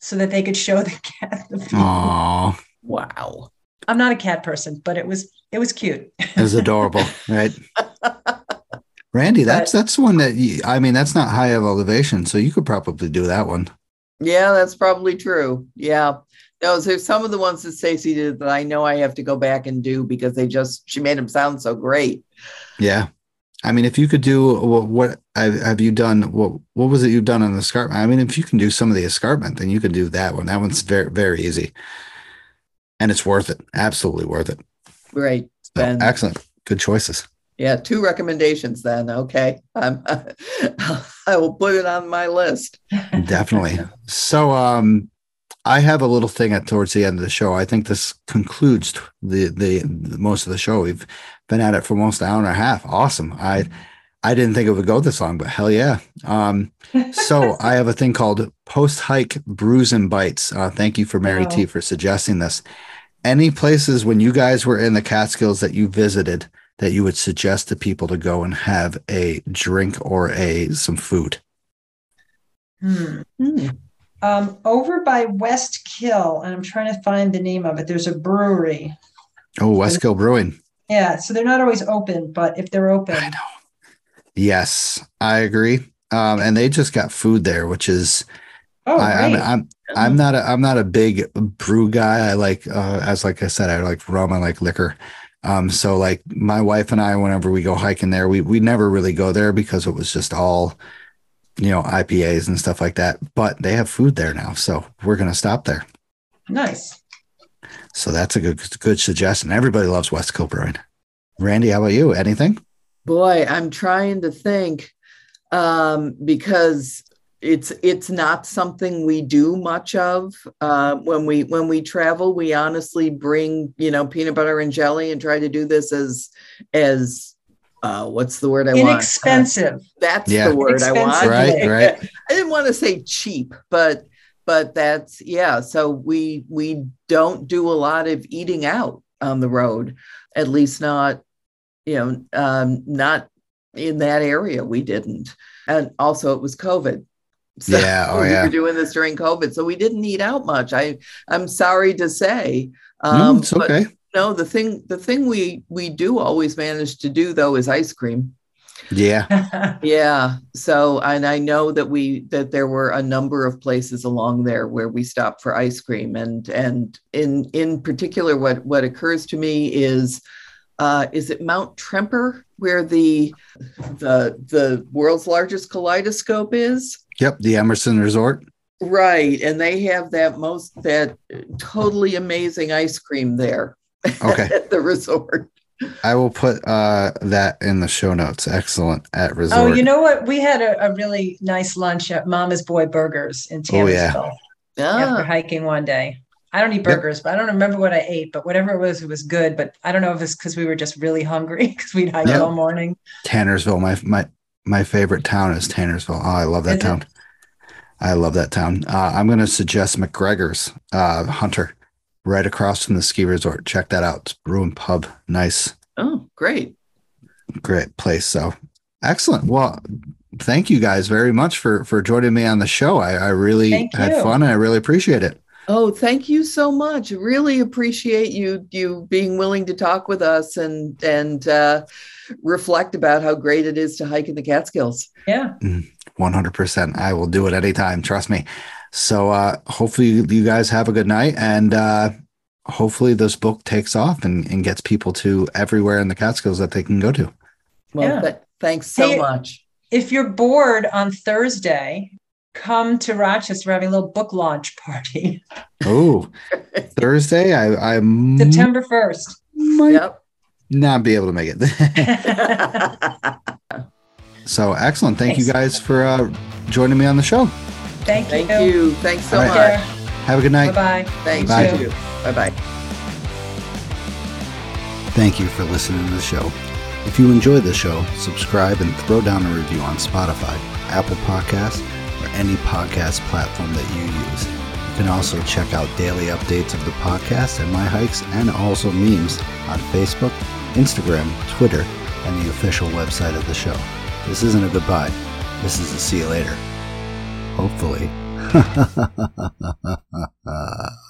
so that they could show the cat the view. Oh, Wow. i'm not a cat person but it was it was cute it was adorable, right? Randi, that's that's one that you, I mean that's not high of elevation, so you could probably do that one. Yeah, that's probably true. Yeah. No, there's some of the ones that Stacy did that I know I have to go back and do because they just she made them sound so great. Yeah. I mean, if you could do what, what have have you done? What what was it you've done on the escarpment? I mean, if you can do some of the escarpment, then you can do that one. That one's very very easy, and it's worth it. Absolutely worth it. Great. So, excellent. Good choices. Yeah, two recommendations then. Okay. Um, I will put it on my list. Definitely. So, um, I have a little thing at towards the end of the show. I think this concludes the, the the most of the show. We've been at it for almost an hour and a half. Awesome. I I didn't think it would go this long, but hell yeah. Um, so I have a thing called post hike brews and bites. Uh, thank you for Mary Wow. T for suggesting this. Any places when you guys were in the Catskills that you visited that you would suggest to people to go and have a drink or a some food? Hmm. Hmm. Um, over by West Kill, and I'm trying to find the name of it. There's a brewery. Oh, West Kill Brewing. Yeah, so they're not always open, but if they're open, I know. Yes, I agree. Um, and they just got food there, which is oh, I, I'm, great. I'm I'm not a I'm not a big brew guy. I like uh, as like I said, I like rum. I like liquor. Um, so like my wife and I, whenever we go hiking there, we we never really go there because it was just all, you know, IPAs and stuff like that. But they have food there now, so we're gonna stop there. nice. So that's a good good suggestion. Everybody loves West Coast Brewing. Randi, how about you? Anything? Boy, I'm trying to think um, because it's it's not something we do much of uh, when we when we travel. We honestly bring you know peanut butter and jelly and try to do this as as uh, what's the word I want? Uh, Inexpensive. that's Yeah. the word I want. Inexpensive. Right, right. I didn't want to say cheap, but but that's yeah. So we we don't do a lot of eating out on the road, at least not you know um, not in that area. We didn't, and also it was COVID. So Yeah, oh, we yeah. were doing this during COVID, so we didn't eat out much. I I'm sorry to say. no, Um, it's but okay. no, the thing the thing we we do always manage to do though is ice cream. Yeah, Yeah. So, and I know that we that there were a number of places along there where we stopped for ice cream, and and in in particular, what what occurs to me is, uh, is it Mount Tremper where the the the world's largest kaleidoscope is? Yep. The Emerson Resort. Right, and they have that most that totally amazing ice cream there Okay. at the resort. I will put uh that in the show notes. Excellent at resort. oh, you know what? We had a, a really nice lunch at Mama's Boy Burgers in Oh, yeah. After Ah, hiking one day. I don't eat Yep. burgers, but I don't remember what I ate. But whatever it was, it was good. But I don't know if it's because we were just really hungry because we'd hiked Yep. all morning. Tannersville. My my my favorite town is Tannersville. Oh, I love that Is it? town. I love that town. Uh, I'm going to suggest McGregor's uh, Hunter, right across from the ski resort. Check that out. It's Brew and Pub. Nice, oh, great. great place. So excellent. Well, thank you guys very much for for joining me on the show. I, I really had fun and I really appreciate it. Oh, thank you so much. Really appreciate you you being willing to talk with us and and uh, reflect about how great it is to hike in the Catskills. Yeah. 100%. I will do it anytime. Trust me. So uh, hopefully you guys have a good night and uh, hopefully this book takes off and, and gets people to everywhere in the Catskills that they can go to. Well, Yeah. th- thanks so Hey- much. If you're bored on Thursday, come to Rochester. We're having a little book launch party Oh, Thursday. I, I might September 1st. Yep. Not be able to make it. so excellent. Thank you guys for uh, joining me on the show. Thank you. Thank you. Thanks so right. much. care. Have a good night. Bye bye. Thanks Bye. you. Bye bye. Thank you for listening to the show. If you enjoyed the show, subscribe and throw down a review on Spotify, Apple Podcasts, or any podcast platform that you use. You can also check out daily updates of the podcast and my hikes and also memes on Facebook, Instagram, Twitter, and the official website of the show. This isn't a goodbye. This is a see you later. Hopefully.